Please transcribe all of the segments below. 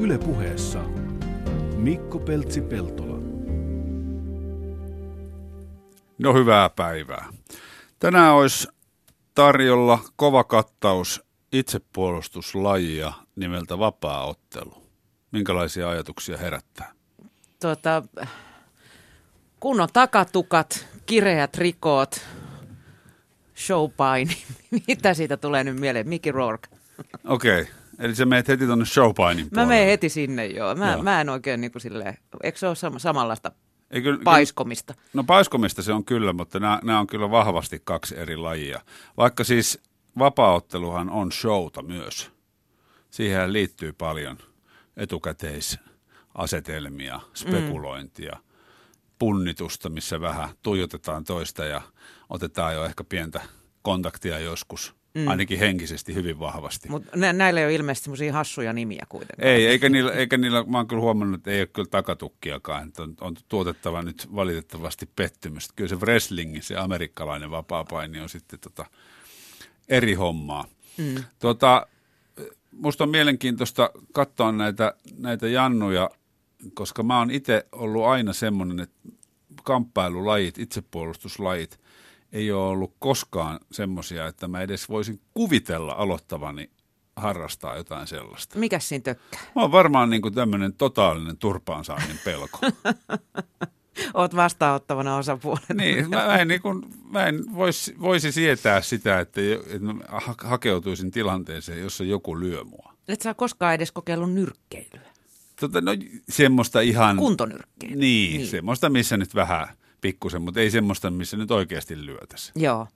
Yle puheessa Mikko Peltsi-Peltola. No hyvää päivää. Tänään olisi tarjolla kova kattaus itsepuolustuslajia nimeltä vapaa-ottelu. Minkälaisia ajatuksia herättää? Tuota, kunnon takatukat, kireät rikoot, showpaini. Mitä siitä tulee nyt mieleen? Mickey Rourke. Okei, okay. Eli sä menet heti tuonne showpainin Mä menen heti sinne, joo. Mä, joo. mä en oikein niin kuin silleen, eikö se ole sama, samanlaista Eikö, paiskomista? No paiskomista se on kyllä, mutta nämä, nämä on kyllä vahvasti kaksi eri lajia. Vaikka siis vapaaotteluhan on showta myös. Siihen liittyy paljon etukäteisasetelmia, spekulointia, mm. punnitusta, missä vähän tuijotetaan toista ja otetaan jo ehkä pientä kontaktia joskus – Mm. Ainakin henkisesti hyvin vahvasti. Mutta nä- näillä ei ole ilmeisesti semmoisia hassuja nimiä kuitenkaan. Ei, eikä niillä, eikä niillä, mä oon kyllä huomannut, että ei ole kyllä takatukkiakaan. Että on, on tuotettava nyt valitettavasti pettymystä. Kyllä se wrestling, se amerikkalainen vapaapaini on sitten tota eri hommaa. Mm. Tota, musta on mielenkiintoista katsoa näitä, näitä jannuja, koska mä oon itse ollut aina semmoinen, että kamppailulajit, itsepuolustuslajit – ei ole ollut koskaan semmoisia, että mä edes voisin kuvitella aloittavani harrastaa jotain sellaista. Mikä siinä tökkää? Mä oon varmaan niin kuin tämmöinen totaalinen turpaansaannin pelko. Oot vastaanottavana osapuolena. Niin, mä en, niin kuin, mä en voisi, voisi sietää sitä, että, että hakeutuisin tilanteeseen, jossa joku lyö mua. Et sä koskaan edes kokeillut nyrkkeilyä? Tota, no semmoista ihan... Kuntonyrkkeilyä. Niin, niin, semmoista, missä nyt vähän pikkusen, mutta ei semmoista, missä nyt oikeasti lyötäisi. Joo.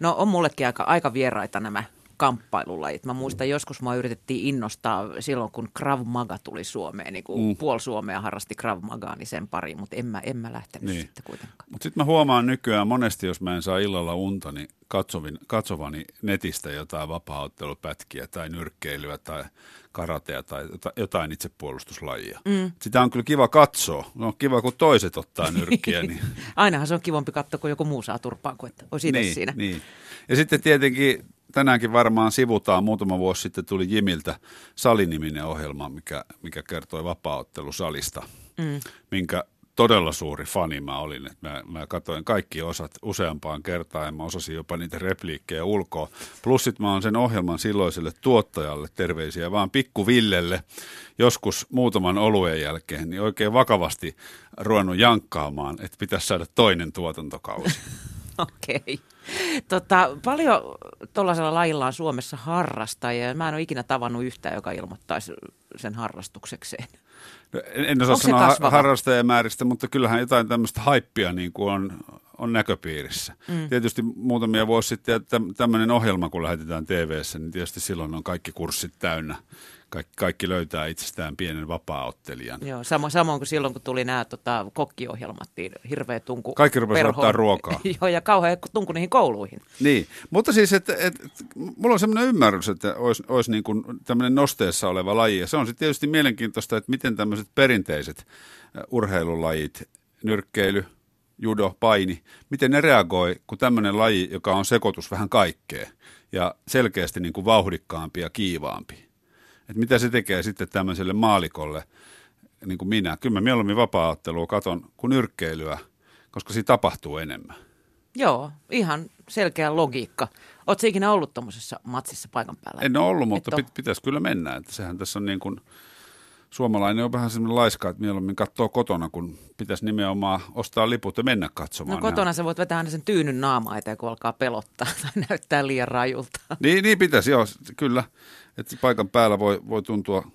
No on mullekin aika, aika vieraita nämä kamppailulajit. Mä muistan, joskus mua yritettiin innostaa silloin, kun Krav Maga tuli Suomeen. Niin kuin mm. puoli Suomea harrasti Krav Magaa, niin sen pariin, mutta en mä, en mä lähtenyt niin. sitten kuitenkaan. Mutta sitten mä huomaan nykyään monesti, jos mä en saa illalla unta, niin katsovin, katsovani netistä jotain vapaaottelupätkiä tai nyrkkeilyä tai karatea tai jotain itsepuolustuslajia. Mm. Sitä on kyllä kiva katsoa. No kiva, kun toiset ottaa nyrkkiä. niin. Ainahan se on kivampi katsoa, kun joku muu saa turpaan kuin että olisi niin, siinä. Niin. Ja sitten tietenkin tänäänkin varmaan sivutaan, muutama vuosi sitten tuli Jimiltä saliniminen ohjelma, mikä, mikä kertoi vapaaottelusalista, mm. minkä todella suuri fani mä olin. Että mä, mä katsoin kaikki osat useampaan kertaan ja mä osasin jopa niitä repliikkejä ulkoa. Plus sit mä oon sen ohjelman silloiselle tuottajalle terveisiä vaan pikku Villelle joskus muutaman oluen jälkeen niin oikein vakavasti ruvennut jankkaamaan, että pitäisi saada toinen tuotantokausi. Okei. Okay. Tota, paljon tuollaisella lajilla on Suomessa harrastajia. Mä en ole ikinä tavannut yhtään, joka ilmoittaisi sen harrastuksekseen. En, en osaa sanoa harrastajamääristä, mutta kyllähän jotain tämmöistä haippia niin kuin on, on näköpiirissä. Mm. Tietysti muutamia vuosi sitten tämmöinen ohjelma, kun lähetetään tv niin tietysti silloin on kaikki kurssit täynnä kaikki, kaikki löytää itsestään pienen vapaa-ottelijan. Joo, samoin, samoin kuin silloin, kun tuli nämä tota, kokkiohjelmat, niin hirveä tunku. Kaikki rupesivat ottaa ruokaa. Joo, ja kauhean tunku niihin kouluihin. Niin, mutta siis, että et, mulla on sellainen ymmärrys, että olisi, olisi niin kuin tämmöinen nosteessa oleva laji. Ja se on sitten tietysti mielenkiintoista, että miten tämmöiset perinteiset urheilulajit, nyrkkeily, judo, paini, miten ne reagoi, kun tämmöinen laji, joka on sekoitus vähän kaikkea ja selkeästi niin kuin vauhdikkaampi ja kiivaampi että mitä se tekee sitten tämmöiselle maalikolle, niin kuin minä. Kyllä mä mieluummin vapaa-ottelua katon kuin nyrkkeilyä, koska siinä tapahtuu enemmän. Joo, ihan selkeä logiikka. Oletko ikinä ollut tuommoisessa matsissa paikan päällä? En ole ollut, mutta pit, pitäisi kyllä mennä. Että sehän tässä on niin kuin, suomalainen on vähän semmoinen laiska, että mieluummin katsoo kotona, kun pitäisi nimenomaan ostaa liput ja mennä katsomaan. No kotona sä voit vetää aina sen tyynyn naama eteen, kun alkaa pelottaa tai näyttää liian rajulta. Niin, niin pitäisi, joo, kyllä että paikan päällä voi, voi tuntua,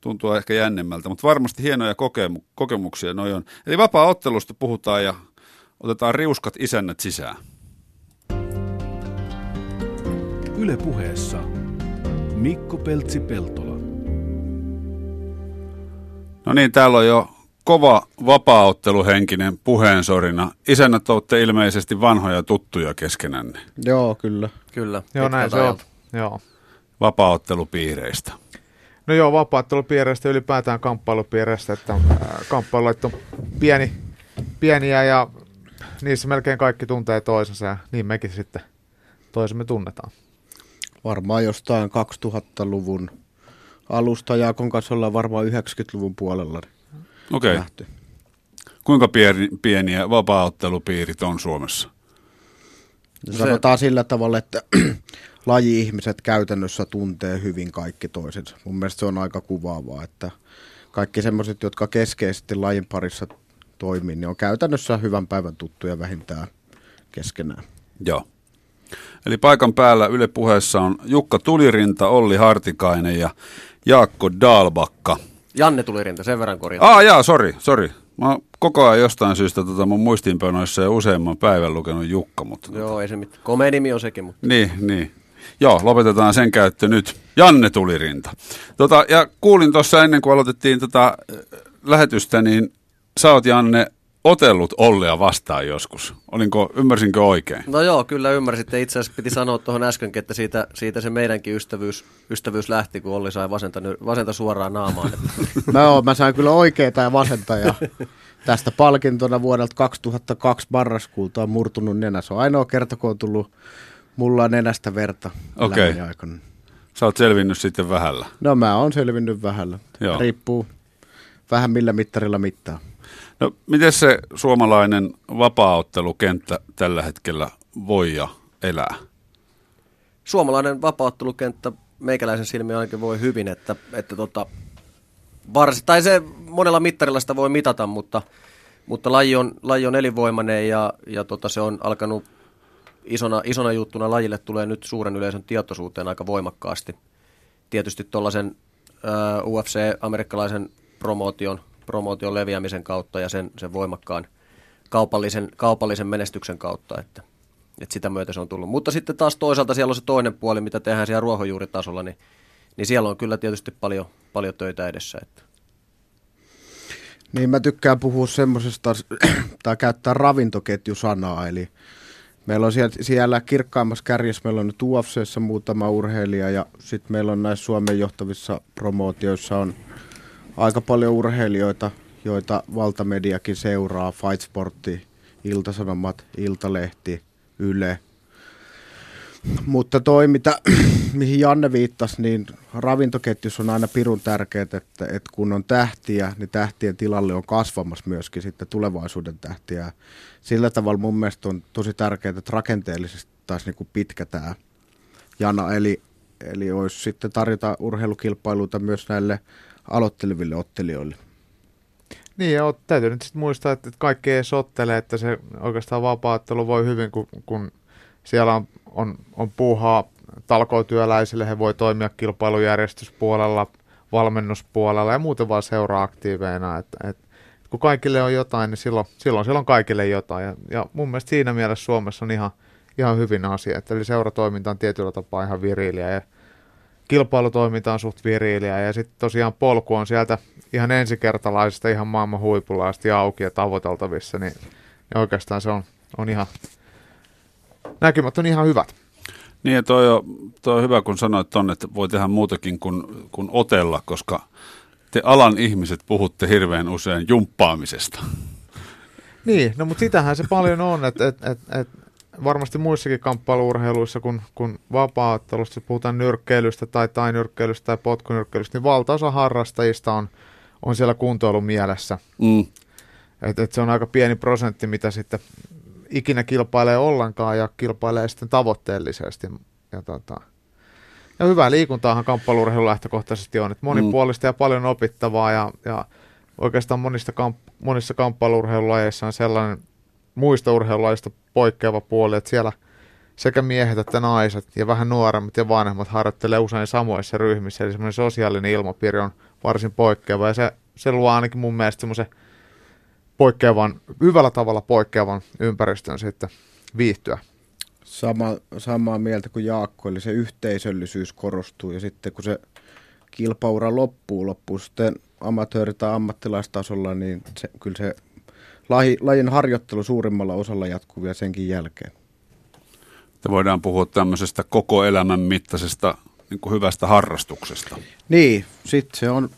tuntua ehkä jännemmältä, mutta varmasti hienoja kokemu- kokemuksia noi on. Eli vapaa-ottelusta puhutaan ja otetaan riuskat isännät sisään. Yle puheessa Mikko Peltsi-Peltola. No niin, täällä on jo kova vapaaotteluhenkinen puheensorina. Isännät olette ilmeisesti vanhoja tuttuja keskenänne. Joo, kyllä. Kyllä. Joo, näin se on. Joo vapaaottelupiireistä? No joo, vapaaottelupiireistä ylipäätään kamppailupiireistä, että äh, kamppailut on pieni, pieniä ja niissä melkein kaikki tuntee toisensa ja niin mekin sitten toisemme tunnetaan. Varmaan jostain 2000-luvun alusta Jaakon kanssa ollaan varmaan 90-luvun puolella Okei. Okay. nähty. Kuinka pieni, pieniä vapaaottelupiirit on Suomessa? Se... Sanotaan sillä tavalla, että laji-ihmiset käytännössä tuntee hyvin kaikki toisensa. Mun mielestä se on aika kuvaavaa, että kaikki semmoiset, jotka keskeisesti lajin parissa toimii, niin on käytännössä hyvän päivän tuttuja vähintään keskenään. Joo. Eli paikan päällä Yle puheessa on Jukka Tulirinta, Olli Hartikainen ja Jaakko Dalbakka. Janne Tulirinta, sen verran korjata. Ah, jaa, sori, sori. Mä oon koko ajan jostain syystä tota mun muistiinpanoissa ja useamman päivän lukenut Jukka, mutta... Joo, ei se mitään. Komea nimi on sekin, mutta... Niin, niin. Joo, lopetetaan sen käyttö nyt. Janne Tulirinta. Tota, ja kuulin tuossa ennen kuin aloitettiin tota äh, lähetystä, niin sä oot Janne otellut Ollia vastaan joskus. Olinko, ymmärsinkö oikein? No joo, kyllä ymmärsitte. Itse asiassa piti sanoa tuohon äskenkin, että siitä, siitä se meidänkin ystävyys, ystävyys lähti, kun Olli sai vasenta, vasenta suoraan naamaan. Mä, oon, mä sain kyllä oikeita ja vasenta ja tästä palkintona vuodelta 2002 marraskuulta on murtunut nenä. Se on ainoa kerta, kun on tullut mulla nenästä verta aikana. Sä oot selvinnyt sitten vähällä. No mä oon selvinnyt vähällä. Joo. Riippuu vähän millä mittarilla mittaa. No, miten se suomalainen vapaaottelukenttä tällä hetkellä voi ja elää? Suomalainen vapauttelukenttä meikäläisen silmiin ainakin voi hyvin, että, että tota, varsi, tai se monella mittarilla sitä voi mitata, mutta, mutta laji, on, laji on elinvoimainen ja, ja tota, se on alkanut isona, isona juttuna lajille tulee nyt suuren yleisön tietoisuuteen aika voimakkaasti. Tietysti tuollaisen UFC-amerikkalaisen promootion, promootion leviämisen kautta ja sen, sen voimakkaan kaupallisen, kaupallisen menestyksen kautta, että, että sitä myötä se on tullut. Mutta sitten taas toisaalta siellä on se toinen puoli, mitä tehdään siellä ruohonjuuritasolla, niin, niin siellä on kyllä tietysti paljon, paljon töitä edessä. Että. Niin mä tykkään puhua semmoisesta, tai käyttää ravintoketjusanaa, eli meillä on siellä, siellä kirkkaimmassa kärjessä, meillä on nyt UFCssä muutama urheilija, ja sitten meillä on näissä Suomen johtavissa promootioissa on aika paljon urheilijoita, joita valtamediakin seuraa, Fight Sportti, Iltasanomat, Iltalehti, Yle. Mutta toi, mitä, mihin Janne viittasi, niin ravintoketjus on aina pirun tärkeää, että, että kun on tähtiä, niin tähtien tilalle on kasvamassa myöskin sitten tulevaisuuden tähtiä. Sillä tavalla mun mielestä on tosi tärkeää, että rakenteellisesti taas niin kuin pitkä tämä jana, eli, eli olisi sitten tarjota urheilukilpailuita myös näille aloitteleville ottelijoille. Niin, ja täytyy nyt sitten muistaa, että kaikki ei sottele, että se oikeastaan vapaattelu voi hyvin, kun, kun siellä on, on, on puuhaa talkootyöläisille, he voi toimia kilpailujärjestyspuolella, valmennuspuolella ja muuten vaan seuraa aktiiveina. Että, että kun kaikille on jotain, niin silloin, silloin siellä on kaikille jotain. Ja, ja mun mielestä siinä mielessä Suomessa on ihan, ihan hyvin asia. Että eli seuratoiminta on tietyllä tapaa ihan viriiliä ja kilpailutoiminta on suht viriiliä ja sitten tosiaan polku on sieltä ihan ensikertalaisesta ihan maailman huipulla asti auki ja tavoiteltavissa, niin, niin oikeastaan se on, on ihan, näkymät on ihan hyvät. Niin ja toi on, toi on hyvä, kun sanoit ton, että voi tehdä muutakin kuin, kuin otella, koska te alan ihmiset puhutte hirveän usein jumppaamisesta. Niin, no mutta sitähän se paljon on, että et, et, et varmasti muissakin kamppailuurheiluissa kuin, kun vapaa-ottelusta, puhutaan nyrkkeilystä tai tainyrkkeilystä tai potkunyrkkeilystä, niin valtaosa harrastajista on, on siellä kuntoilun mielessä. Mm. Et, et se on aika pieni prosentti, mitä sitten ikinä kilpailee ollenkaan ja kilpailee sitten tavoitteellisesti. Ja, tota, ja hyvää liikuntaahan kamppailuurheilu lähtökohtaisesti on, että monipuolista ja paljon opittavaa ja, ja oikeastaan monista kamp- monissa kamppailuurheilulajeissa on sellainen muista urheilulajista poikkeava puoli, että siellä sekä miehet että naiset ja vähän nuoremmat ja vanhemmat harjoittelee usein samoissa ryhmissä, eli semmoinen sosiaalinen ilmapiiri on varsin poikkeava ja se, se luo ainakin mun mielestä semmoisen poikkeavan, hyvällä tavalla poikkeavan ympäristön sitten viihtyä. Sama, samaa mieltä kuin Jaakko, eli se yhteisöllisyys korostuu ja sitten kun se kilpaura loppuu, loppuu sitten amatööri- tai ammattilaistasolla, niin se, kyllä se laji, lajin harjoittelu suurimmalla osalla jatkuu vielä senkin jälkeen. Että voidaan puhua tämmöisestä koko elämän mittaisesta niin kuin hyvästä harrastuksesta. Niin, sitten se on,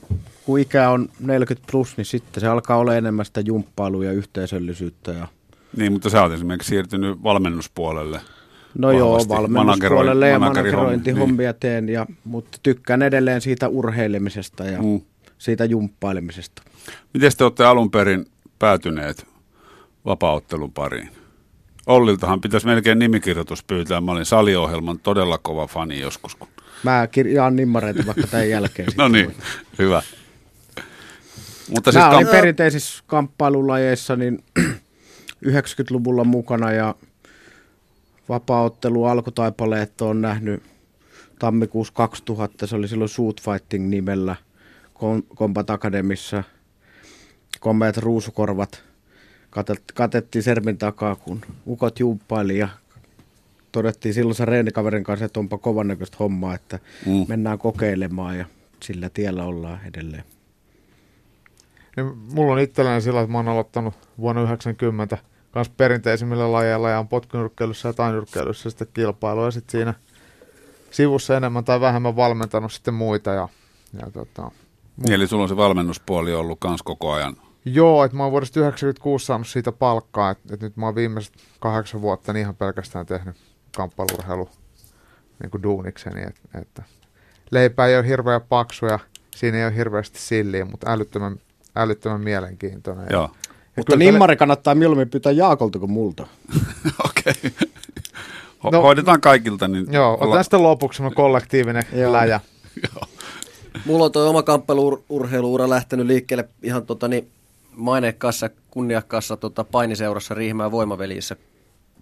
kun ikä on 40 plus, niin sitten se alkaa olla enemmän sitä jumppailua ja yhteisöllisyyttä. Ja... Niin, mutta sä oot esimerkiksi siirtynyt valmennuspuolelle. No joo, vahvasti valmennuspuolelle ja managero- managerointihommia niin. teen, ja, mutta tykkään edelleen siitä urheilemisesta ja mm. siitä jumppailemisesta. Miten te olette alun perin päätyneet vapaaottelun pariin? Olliltahan pitäisi melkein nimikirjoitus pyytää. Mä olin saliohjelman todella kova fani joskus. Kun... Mä kirjaan nimmareita vaikka tämän jälkeen. No niin, hyvä. Mutta siis Mä olin kam- perinteisissä kamppailulajeissa niin 90-luvulla mukana ja vapaaottelu alkutaipaleet on nähnyt tammikuussa 2000. Se oli silloin Shoot Fighting nimellä Combat Academissa. Komeat ruusukorvat katet- katettiin sermin takaa, kun ukot jumppaili ja todettiin silloin se reenikaverin kanssa, että onpa kovan näköistä hommaa, että Mm. mennään kokeilemaan ja sillä tiellä ollaan edelleen. Niin mulla on itselläni sillä, että mä oon aloittanut vuonna 90 kans perinteisimmillä lajeilla ja on potkunyrkkeilyssä ja tainyrkkeilyssä sitten kilpailu ja sitten siinä sivussa enemmän tai vähemmän valmentanut sitten muita ja, ja tota, Niin, eli sulla on se valmennuspuoli ollut kans koko ajan. Joo, että mä oon vuodesta 96 saanut siitä palkkaa, että, että nyt mä oon viimeiset kahdeksan vuotta niin ihan pelkästään tehnyt kamppailurheilu niin kuin duunikseni, että, että leipä ei ole hirveän paksu ja siinä ei ole hirveästi silliä, mutta älyttömän, älyttömän mielenkiintoinen. Joo. ja Mutta kyllä nimmari kannattaa mieluummin pyytää Jaakolta kuin multa. Okei. Ho- No- hoidetaan kaikilta. Niin Joo, otetaan sitten lopuksi semmoinen kollektiivinen Joo. läjä. Mulla on tuo oma kamppailu-urheiluura lähtenyt liikkeelle ihan tota, niin, maineikkaassa, kunniakkaassa tota, painiseurassa Riihimäen voimavelissä.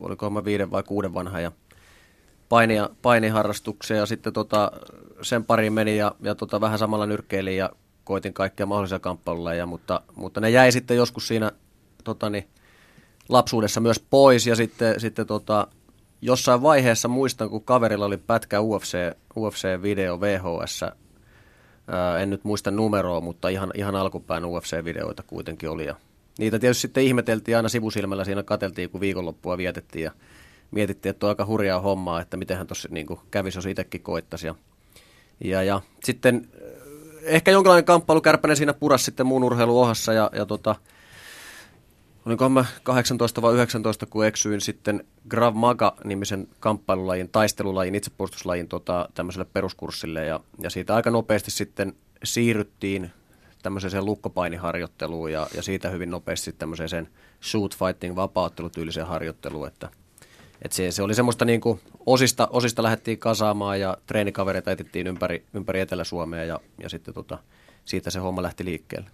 Oliko mä viiden vai kuuden vanha ja painia, painiharrastukseen ja sitten tota, sen pariin meni ja, ja tota, vähän samalla nyrkkeilin ja koitin kaikkia mahdollisia kamppailuja, mutta, mutta ne jäi sitten joskus siinä tota, niin, lapsuudessa myös pois ja sitten, sitten tota, jossain vaiheessa muistan, kun kaverilla oli pätkä UFC, UFC-video VHS, en nyt muista numeroa, mutta ihan, ihan alkupään UFC-videoita kuitenkin oli. Ja niitä tietysti sitten ihmeteltiin aina sivusilmällä, siinä katseltiin, kun viikonloppua vietettiin ja mietittiin, että on aika hurjaa hommaa, että mitenhän tuossa niin kävisi, jos itsekin koittaisi. Ja, ja, ja sitten ehkä jonkinlainen kamppailu siinä puras sitten muun urheiluohassa ja, ja tota, olikohan mä 18 vai 19, kun eksyin sitten Grav Maga-nimisen kamppailulajin, taistelulajin, itsepuolustuslajin tota, tämmöiselle peruskurssille ja, ja siitä aika nopeasti sitten siirryttiin tämmöiseen lukkopainiharjoitteluun ja, ja siitä hyvin nopeasti tämmöiseen shoot fighting vapauttelutyyliseen harjoitteluun, että et se, se oli semmoista niin kuin osista, osista lähdettiin kasaamaan ja treenikavereita etittiin ympäri, ympäri Etelä-Suomea ja, ja sitten tota, siitä se homma lähti liikkeelle.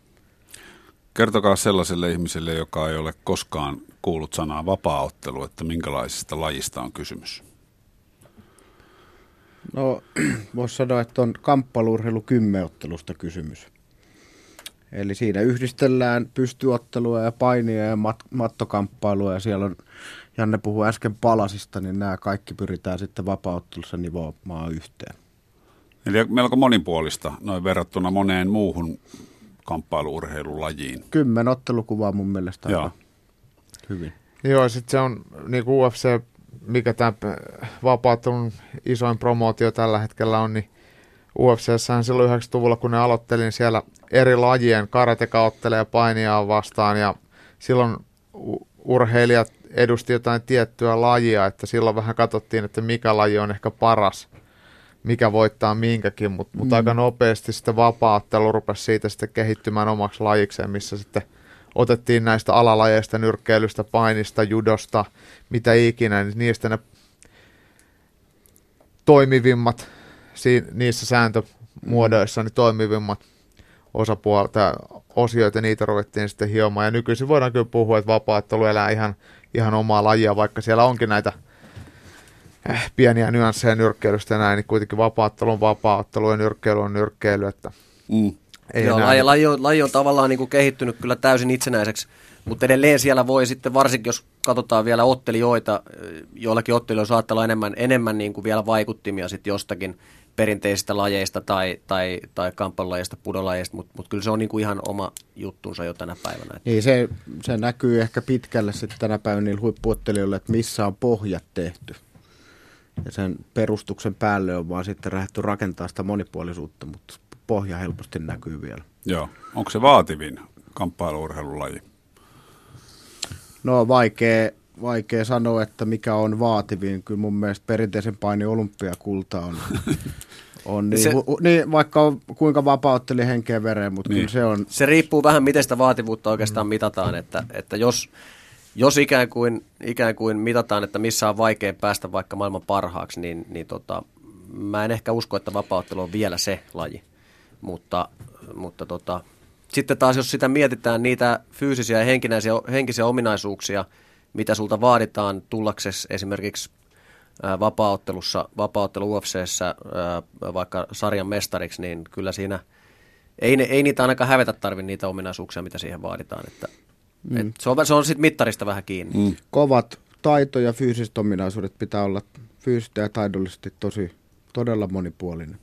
Kertokaa sellaiselle ihmiselle, joka ei ole koskaan kuullut sanaa vapaaottelu, että minkälaisesta lajista on kysymys. No, voisi sanoa, että on kamppailurheilu kymmenottelusta kysymys. Eli siinä yhdistellään pystyottelua ja painia ja mat- mattokamppailua ja siellä on, Janne puhui äsken palasista, niin nämä kaikki pyritään sitten vapaaottelussa nivoamaan yhteen. Eli melko monipuolista noin verrattuna moneen muuhun kamppailuurheilulajiin. Kymmen ottelukuvaa mun mielestä Joo. hyvin. Joo, sitten se on niin kuin UFC, mikä tämä vapaattelun isoin promootio tällä hetkellä on, niin UFCssähän silloin 90-luvulla, kun ne aloitteli, niin siellä eri lajien karateka ottelee ja painia vastaan, ja silloin urheilijat edusti jotain tiettyä lajia, että silloin vähän katsottiin, että mikä laji on ehkä paras, mikä voittaa minkäkin, mutta mut aika nopeasti sitten vapaattelu rupesi siitä sitten kehittymään omaksi lajikseen, missä sitten otettiin näistä alalajeista, nyrkkeilystä, painista, judosta, mitä ikinä, niin niistä ne toimivimmat si- niissä sääntömuodoissa, niin toimivimmat osapuolet tai osioita, niitä ruvettiin sitten hiomaan. Ja nykyisin voidaan kyllä puhua, että vapaattelu elää ihan, ihan omaa lajia, vaikka siellä onkin näitä pieniä nyansseja nyrkkeilystä ja näin, niin kuitenkin vapaattelu on vapaattelu ja nyrkkeily on nyrkkeily, että Mm. ei Joo, laji, laji, on, laji on tavallaan niin kuin kehittynyt kyllä täysin itsenäiseksi, mutta edelleen siellä voi sitten, varsinkin jos katsotaan vielä ottelijoita, eh, joillakin ottelijoilla saattaa olla enemmän, enemmän niin kuin vielä vaikuttimia sitten jostakin perinteisistä lajeista tai, tai, tai kamppailulajeista, pudolajeista, mutta mut kyllä se on niin kuin ihan oma juttunsa jo tänä päivänä. Niin se, se näkyy ehkä pitkälle sitten tänä päivänä niillä huippuottelijoilla, että missä on pohjat tehty. Ja sen perustuksen päälle on vaan sitten lähdetty rakentaa sitä monipuolisuutta, mutta pohja helposti näkyy vielä. Joo. Onko se vaativin kamppailuurheilulaji? No vaikea, vaikea sanoa, että mikä on vaativin. Kyllä mun mielestä perinteisen paini olympiakulta on, on niin, Se- hu, niin, vaikka on kuinka vapautteli henkeä vereen, mutta Niin. niin. kyllä se on, Se riippuu vähän, miten sitä vaativuutta oikeastaan mitataan, että, että jos, jos ikään, kuin, ikään kuin mitataan, että missä on vaikea päästä vaikka maailman parhaaksi, niin, niin tota, mä en ehkä usko, että vapauttelu on vielä se laji. Mutta, mutta tota, sitten taas, jos sitä mietitään niitä fyysisiä ja henkisiä, ominaisuuksia, mitä sulta vaaditaan tullaksesi esimerkiksi vapaaottelussa, vapaaottelu UFCssä vaikka sarjan mestariksi, niin kyllä siinä ei, ei niitä ainakaan hävetä tarvi niitä ominaisuuksia, mitä siihen vaaditaan. Että, mm. et se on, se on sitten mittarista vähän kiinni. Mm. kovat taito ja fyysiset ominaisuudet pitää olla fyysisesti ja taidollisesti tosi, todella monipuolinen.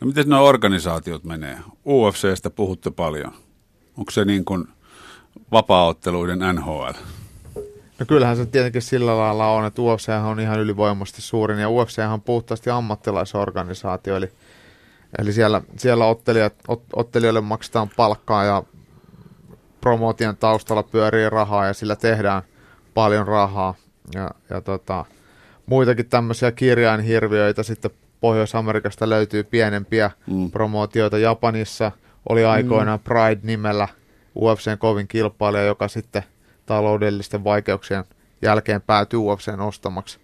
No miten nuo organisaatiot menee? UFCstä puhutte paljon. Onko se niin kuin vapaaotteluiden NHL? No kyllähän se tietenkin sillä lailla on, että UFC on ihan ylivoimaisesti suurin ja UFC on puhtaasti ammattilaisorganisaatio, eli, eli siellä, siellä ottelijat, ot, ottelijoille maksetaan palkkaa ja promootion taustalla pyörii rahaa ja sillä tehdään paljon rahaa. Ja, ja tota, muitakin tämmöisiä kirjainhirviöitä sitten Pohjois-Amerikasta löytyy pienempiä mm. promootioita. Japanissa oli aikoinaan Pride-nimellä UFCn kovin kilpailija, joka sitten taloudellisten vaikeuksien jälkeen päätyy UFCn ostamaksi.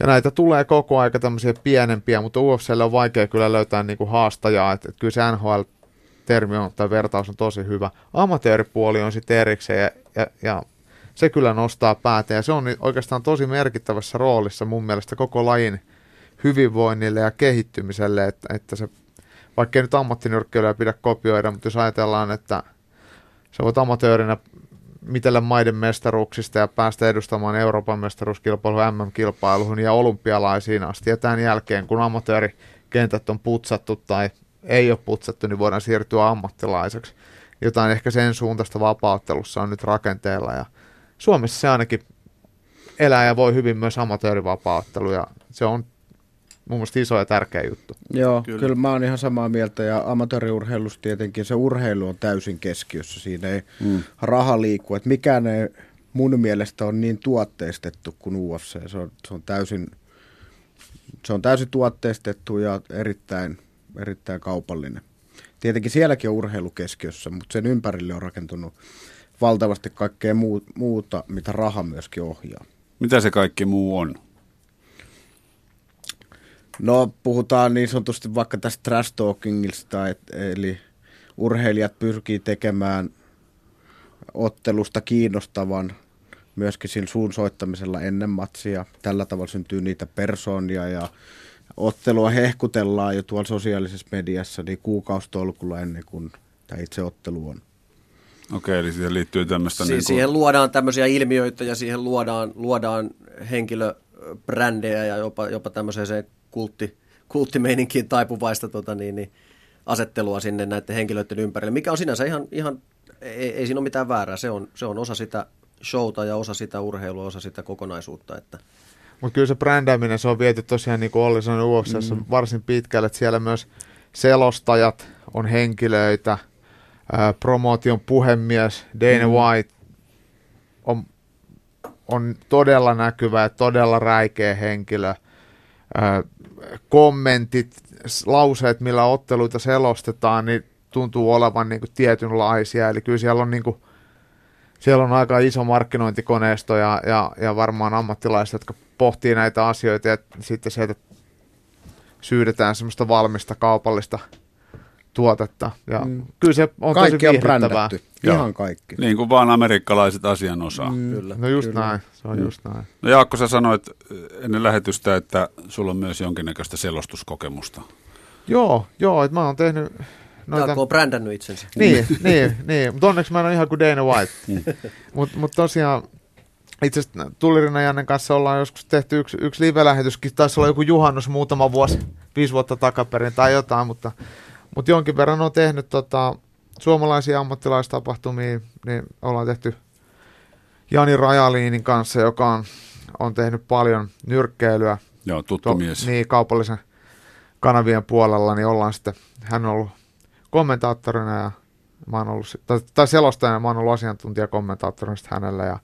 Ja näitä tulee koko aika tämmöisiä pienempiä, mutta UFClle on vaikea kyllä löytää niinku haastajaa, että et kyllä se NHL-termi on, tai vertaus on tosi hyvä. Amatööripuoli on sitten erikseen ja, ja, ja se kyllä nostaa päätä ja se on oikeastaan tosi merkittävässä roolissa mun mielestä koko lajin hyvinvoinnille ja kehittymiselle, että, että se, vaikka ei nyt ammattinyrkkeilyä pidä kopioida, mutta jos ajatellaan, että sä voit amatöörinä mitellä maiden mestaruuksista ja päästä edustamaan Euroopan mestaruuskilpailuun, MM-kilpailuun ja olympialaisiin asti. Ja tämän jälkeen, kun amatöörikentät on putsattu tai ei ole putsattu, niin voidaan siirtyä ammattilaiseksi. Jotain ehkä sen suuntaista vapauttelussa on nyt rakenteella. Ja Suomessa se ainakin elää ja voi hyvin myös amatöörivapauttelu ja se on mun mielestä iso ja tärkeä juttu. Joo, Kyllä. kyllä. mä oon ihan samaa mieltä ja amatööriurheilussa tietenkin se urheilu on täysin keskiössä. Siinä ei mm. raha liiku. Et mikään ei mun mielestä on niin tuotteistettu kuin UFC. Se on, se on, täysin, se on täysin tuotteistettu ja erittäin, erittäin kaupallinen. Tietenkin sielläkin on urheilu keskiössä, mutta sen ympärille on rakentunut valtavasti kaikkea muu, muuta, mitä raha myöskin ohjaa. Mitä se kaikki muu on? No puhutaan niin sanotusti vaikka tästä trash talkingista, et, eli urheilijat pyrkii tekemään ottelusta kiinnostavan myöskin sillä suun soittamisella ennen matsia. Tällä tavalla syntyy niitä persoonia ja ottelua hehkutellaan jo tuolla sosiaalisessa mediassa niin kuukaustolkulla ennen kuin tämä itse ottelu on. Okei, eli siihen liittyy tämmöistä Si- niin Siihen kuin, luodaan tämmöisiä ilmiöitä ja siihen luodaan, luodaan henkilöbrändejä ja jopa, jopa tämmöiseen kultti, kulttimeininkiin taipuvaista tota, niin, niin, asettelua sinne näiden henkilöiden ympärille, mikä on sinänsä ihan, ihan ei, ei siinä ole mitään väärää. Se on, se on osa sitä showta ja osa sitä urheilua, osa sitä kokonaisuutta. Että Mutta kyllä se brändääminen, se on viety tosiaan niin kuin Olli sanoi UFCssä mm. varsin pitkälle, että siellä myös selostajat on henkilöitä, ää, promootion puhemies Dana mm. White on, on todella näkyvä ja todella räikeä henkilö. Ää, kommentit, lauseet, millä otteluita selostetaan, niin tuntuu olevan niin kuin tietynlaisia, eli kyllä siellä on niin kuin siellä on aika iso markkinointikoneisto ja, ja, ja varmaan ammattilaiset, jotka pohtii näitä asioita ja sitten sieltä syydetään semmoista valmista kaupallista tuotetta. Ja mm. kyllä se on Kaikki tosi on viihdyttävää. brändätty. Joo. Ihan kaikki. niin kuin vaan amerikkalaiset asian osaa. Mm. kyllä. No just Kyllä. näin, se on just näin. No Jaakko, sä sanoit ennen lähetystä, että sulla on myös jonkinnäköistä selostuskokemusta. Joo, joo, että mä oon tehnyt noita... Jaakko on brändännyt itsensä. Niin, niin, niin. Mutta onneksi mä en ole ihan kuin Dana White. Mutta mut tosiaan, itse asiassa Tullirina Jannen kanssa ollaan joskus tehty yksi, yksi live-lähetyskin, taisi olla joku juhannus muutama vuosi, viisi vuotta takaperin tai jotain, mutta, mutta jonkin verran on tehnyt tota, suomalaisia ammattilaistapahtumia, niin ollaan tehty Jani Rajaliinin kanssa, joka on, on tehnyt paljon nyrkkeilyä Joo, tuttu to, mies. niin kaupallisen kanavien puolella, niin ollaan sitten, hän on ollut kommentaattorina ja mä oon ollut, tai, tai selostajana, mä oon ollut asiantuntijakommentaattorina sitten hänellä ja,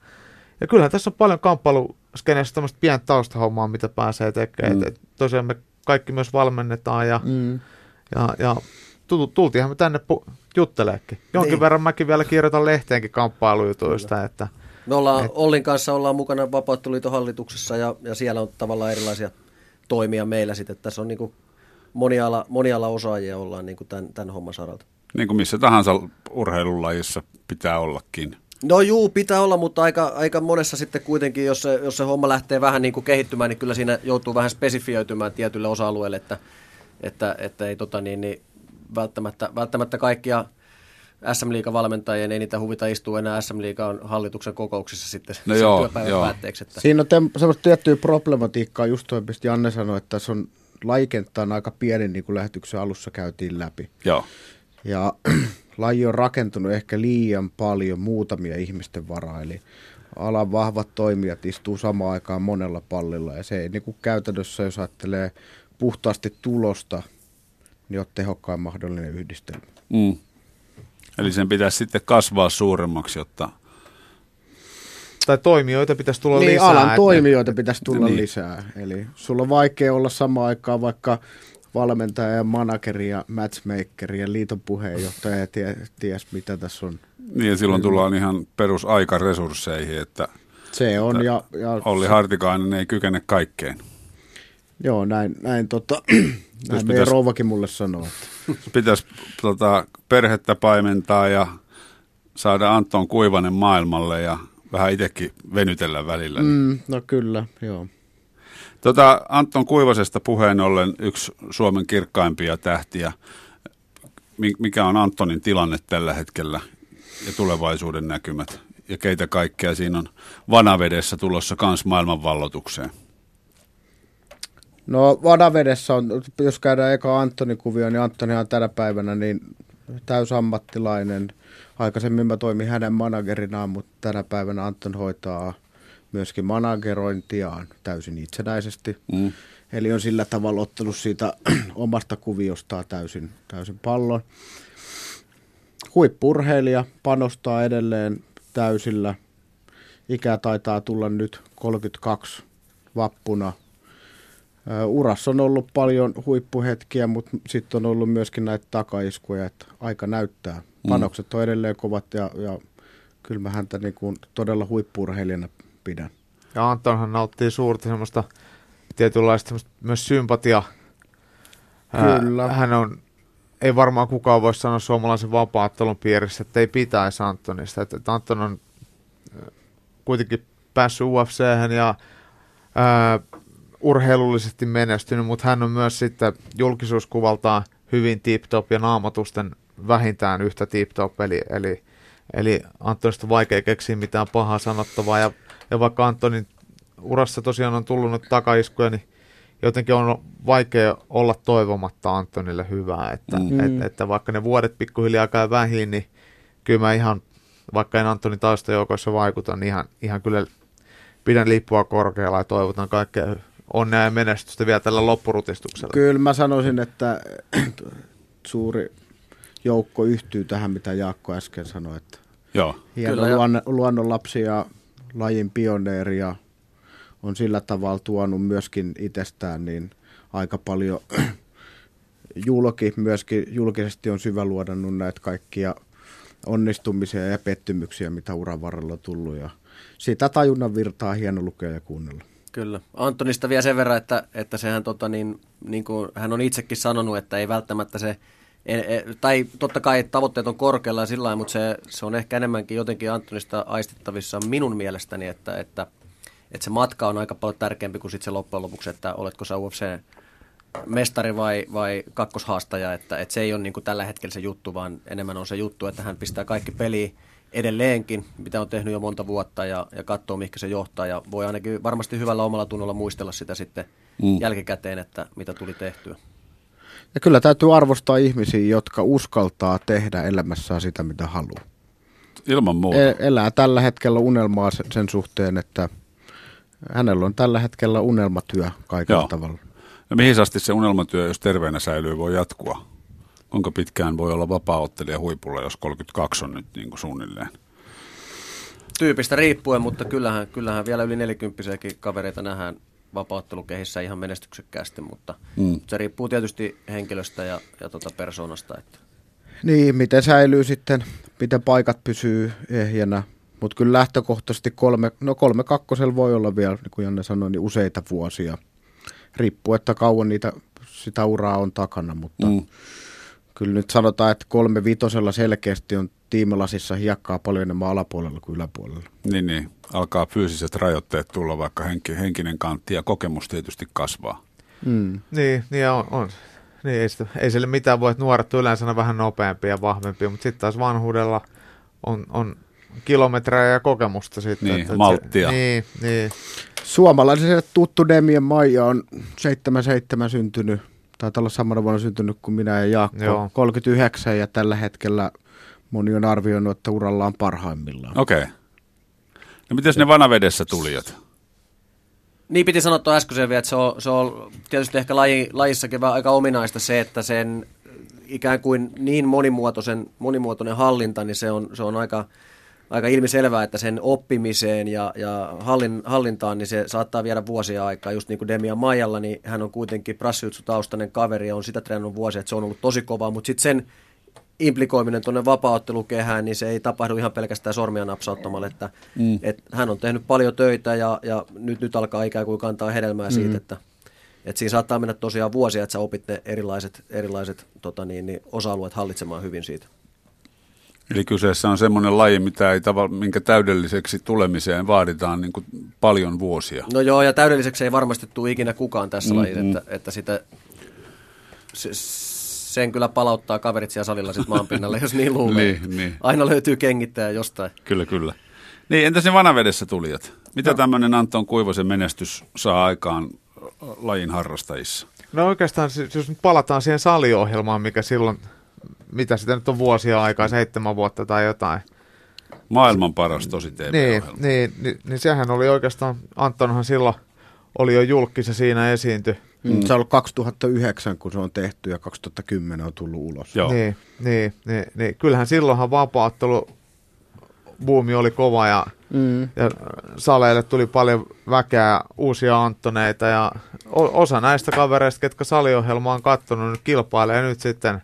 ja kyllähän tässä on paljon kamppailuskeneessä tämmöistä pientä taustahommaa, mitä pääsee tekemään. Mm. Et, et tosiaan me kaikki myös valmennetaan ja, mm. ja, ja tultiinhan me tänne pu- jutteleekin. Jonkin niin. verran mäkin vielä kirjoitan lehteenkin kamppailujutuista, Kyllä. että me ollaan et... Ollin kanssa ollaan mukana Vapauttuliiton hallituksessa ja, ja siellä on tavallaan erilaisia toimia meillä sitten. Tässä on niin kuin moniala, moniala osaajia ollaan niin kuin tämän, tämän homman saralta. Niin kuin missä tahansa urheilulajissa pitää ollakin. No juu, pitää olla, mutta aika, aika monessa sitten kuitenkin, jos se, jos se homma lähtee vähän niin kuin kehittymään, niin kyllä siinä joutuu vähän spesifioitumaan tietylle osa-alueelle, että, että, että ei tota niin, niin välttämättä, välttämättä kaikkia SM Liigan valmentajien ei niitä huvita istua enää SM Liigan hallituksen kokouksissa sitten no joo, työpäivän joo. päätteeksi. Että. Siinä on semmoista tiettyä problematiikkaa, just toi, mistä Janne sanoi, että se on laikenttä on aika pieni, niin kuin lähetyksen alussa käytiin läpi. Joo. Ja laji on rakentunut ehkä liian paljon muutamia ihmisten varaa, eli alan vahvat toimijat istuu samaan aikaan monella pallilla, ja se ei niin kuin käytännössä, jos ajattelee puhtaasti tulosta, niin ole tehokkain mahdollinen yhdistelmä. Mm. Eli sen pitäisi sitten kasvaa suuremmaksi, jotta... Tai toimijoita pitäisi tulla niin, lisää. alan että... toimijoita pitäisi tulla niin. lisää. Eli sulla on vaikea olla samaan aikaan vaikka valmentaja ja manageri ja matchmaker ja liiton puheenjohtaja ja tie, ties mitä tässä on. Niin ja silloin tullaan ihan perusaikaresursseihin, että se on. Ja, ja Olli Hartikainen ei kykene kaikkeen. Joo, näin, näin, tota, näin meidän rouvakin mulle sanoo. Että. Pitäisi tota, perhettä paimentaa ja saada Anton Kuivanen maailmalle ja vähän itsekin venytellä välillä. Niin. Mm, no kyllä, joo. Tota, Anton Kuivasesta puheen ollen yksi Suomen kirkkaimpia tähtiä. Mikä on Antonin tilanne tällä hetkellä ja tulevaisuuden näkymät? Ja keitä kaikkea siinä on vanavedessä tulossa kans maailmanvallotukseen? No Vanavedessä on, jos käydään eka Antonin kuvio, niin Antoni on tänä päivänä niin täysammattilainen. Aikaisemmin mä toimin hänen managerinaan, mutta tänä päivänä Anton hoitaa myöskin managerointiaan täysin itsenäisesti. Mm. Eli on sillä tavalla ottanut siitä omasta kuviostaan täysin, täysin pallon. Huippurheilija panostaa edelleen täysillä. Ikä taitaa tulla nyt 32 vappuna – Urassa on ollut paljon huippuhetkiä, mutta sitten on ollut myöskin näitä takaiskuja, että aika näyttää. Mm. Panokset on edelleen kovat ja, ja kyllä mä häntä niin kuin todella huippurheilijana pidän. Ja Antonhan nauttii suurta semmoista tietynlaista semmoista myös sympatia. Kyllä. Hän on, ei varmaan kukaan voi sanoa suomalaisen vapaattelun piirissä, että ei pitäisi Antonista. Että, että Anton on kuitenkin päässyt ufc ja ää, urheilullisesti menestynyt, mutta hän on myös sitten julkisuuskuvaltaan hyvin tip-top ja naamatusten vähintään yhtä tip-top, eli, eli, eli Antonista vaikea keksiä mitään pahaa sanottavaa, ja, ja vaikka Antonin urassa tosiaan on tullut nyt takaiskuja, niin jotenkin on vaikea olla toivomatta Antonille hyvää, että, mm. et, että vaikka ne vuodet pikkuhiljaa käy vähin, niin kyllä mä ihan, vaikka en Antonin taustajoukoissa vaikuta, niin ihan, ihan kyllä pidän lippua korkealla ja toivotan kaikkea onnea ja menestystä vielä tällä loppurutistuksella. Kyllä mä sanoisin, että suuri joukko yhtyy tähän, mitä Jaakko äsken sanoi. Että Joo. Hieno Kyllä, luonnonlapsi ja lajin pioneeri ja on sillä tavalla tuonut myöskin itsestään niin aika paljon julki, myöskin julkisesti on syvä luodannut näitä kaikkia onnistumisia ja pettymyksiä, mitä uran varrella on tullut ja sitä tajunnan virtaa hieno lukea ja kuunnella. Kyllä. Antonista vielä sen verran, että, että sehän tota, niin, niin kuin hän on itsekin sanonut, että ei välttämättä se, tai totta kai tavoitteet on korkealla ja sillä mutta se, se on ehkä enemmänkin jotenkin Antonista aistittavissa minun mielestäni, että, että, että se matka on aika paljon tärkeämpi kuin sitten se loppujen lopuksi, että oletko sä UFC mestari vai, vai kakkoshaastaja, että, että se ei ole niin kuin tällä hetkellä se juttu, vaan enemmän on se juttu, että hän pistää kaikki peliin edelleenkin, mitä on tehnyt jo monta vuotta ja, ja katsoo, mihin se johtaa. Ja voi ainakin varmasti hyvällä omalla tunnolla muistella sitä sitten mm. jälkikäteen, että mitä tuli tehtyä. Ja kyllä täytyy arvostaa ihmisiä, jotka uskaltaa tehdä elämässään sitä, mitä haluaa. Ilman muuta. E- elää tällä hetkellä unelmaa sen suhteen, että hänellä on tällä hetkellä unelmatyö kaikella Joo. tavalla. Ja mihin asti se unelmatyö, jos terveenä säilyy, voi jatkua? kuinka pitkään voi olla vapaa-ottelija huipulla, jos 32 on nyt niin kuin suunnilleen? tyypistä riippuen, mutta kyllähän, kyllähän vielä yli 40 kavereita nähdään vapauttelukehissä ihan menestyksekkäästi, mutta mm. se riippuu tietysti henkilöstä ja, ja tuota persoonasta. Että. Niin, miten säilyy sitten, miten paikat pysyy ehjänä, mutta kyllä lähtökohtaisesti kolme, no kolme kakkosella voi olla vielä, niin kuin Janne sanoi, niin useita vuosia. Riippuu, että kauan niitä, sitä uraa on takana, mutta mm. kyllä nyt sanotaan, että kolme vitosella selkeästi on tiimilasissa hiekkaa paljon enemmän alapuolella kuin yläpuolella. Niin, niin. Alkaa fyysiset rajoitteet tulla, vaikka henki, henkinen kantti ja kokemus tietysti kasvaa. Mm. Niin, niin on. on. Niin, ei, sitä, ei sille mitään voi, että nuoret on yleensä vähän nopeampia ja vahvempia, mutta sitten taas vanhuudella on, on kilometrejä ja kokemusta sitten. Niin, että, malttia. niin, niin. Suomalaiselle tuttu Demien Maija on 77 syntynyt, taitaa olla samana vuonna syntynyt kuin minä ja Jaakko, Joo. 39 ja tällä hetkellä moni on arvioinut, että uralla on parhaimmillaan. Okei. Okay. No miten ne vanavedessä tulijat? Niin piti sanoa tuon äskeisen vielä, että se on, se on tietysti ehkä laji, lajissakin aika ominaista se, että sen ikään kuin niin monimuotoisen, monimuotoinen hallinta, niin se on, se on aika, aika ilmiselvää, että sen oppimiseen ja, ja hallin, hallintaan, niin se saattaa viedä vuosia aikaa. Just niin kuin Demian Maijalla, niin hän on kuitenkin prassijutsu-taustainen kaveri ja on sitä treenannut vuosia, että se on ollut tosi kovaa, mutta sitten sen implikoiminen tuonne vapauttelukehään, niin se ei tapahdu ihan pelkästään sormia napsauttamalla, että mm. et hän on tehnyt paljon töitä ja, ja nyt, nyt alkaa ikään kuin kantaa hedelmää mm. siitä, että et siinä saattaa mennä tosiaan vuosia, että sä opit ne erilaiset, erilaiset tota niin, niin osa-alueet hallitsemaan hyvin siitä. Eli kyseessä on semmoinen laji, mitä ei tava, minkä täydelliseksi tulemiseen vaaditaan niin kuin paljon vuosia. No joo, ja täydelliseksi ei varmasti tule ikinä kukaan tässä mm, lajissa, että, että sitä, se, sen kyllä palauttaa kaverit siellä salilla sitten maanpinnalle, jos niin luulee. niin, niin. Aina löytyy kengittäjä jostain. Kyllä, kyllä. Niin, entäs ne vanavedessä tulijat? Mitä no. tämmöinen Anton Kuivosen menestys saa aikaan lajin harrastajissa? No oikeastaan, jos nyt palataan siihen saliohjelmaan, mikä silloin, mitä sitä nyt on vuosia aikaa, seitsemän vuotta tai jotain. Maailman paras tosi tv niin, niin, niin, niin, sehän oli oikeastaan, Antonhan silloin oli jo julkissa siinä esiinty. Mm. Se on ollut 2009, kun se on tehty ja 2010 on tullut ulos. Joo. Niin, niin, niin, niin. Kyllähän silloinhan vapaattelu buumi oli kova ja, mm. ja saleille tuli paljon väkeä, uusia Antoneita ja osa näistä kavereista, ketkä saliohjelmaa on katsonut, nyt kilpailee nyt sitten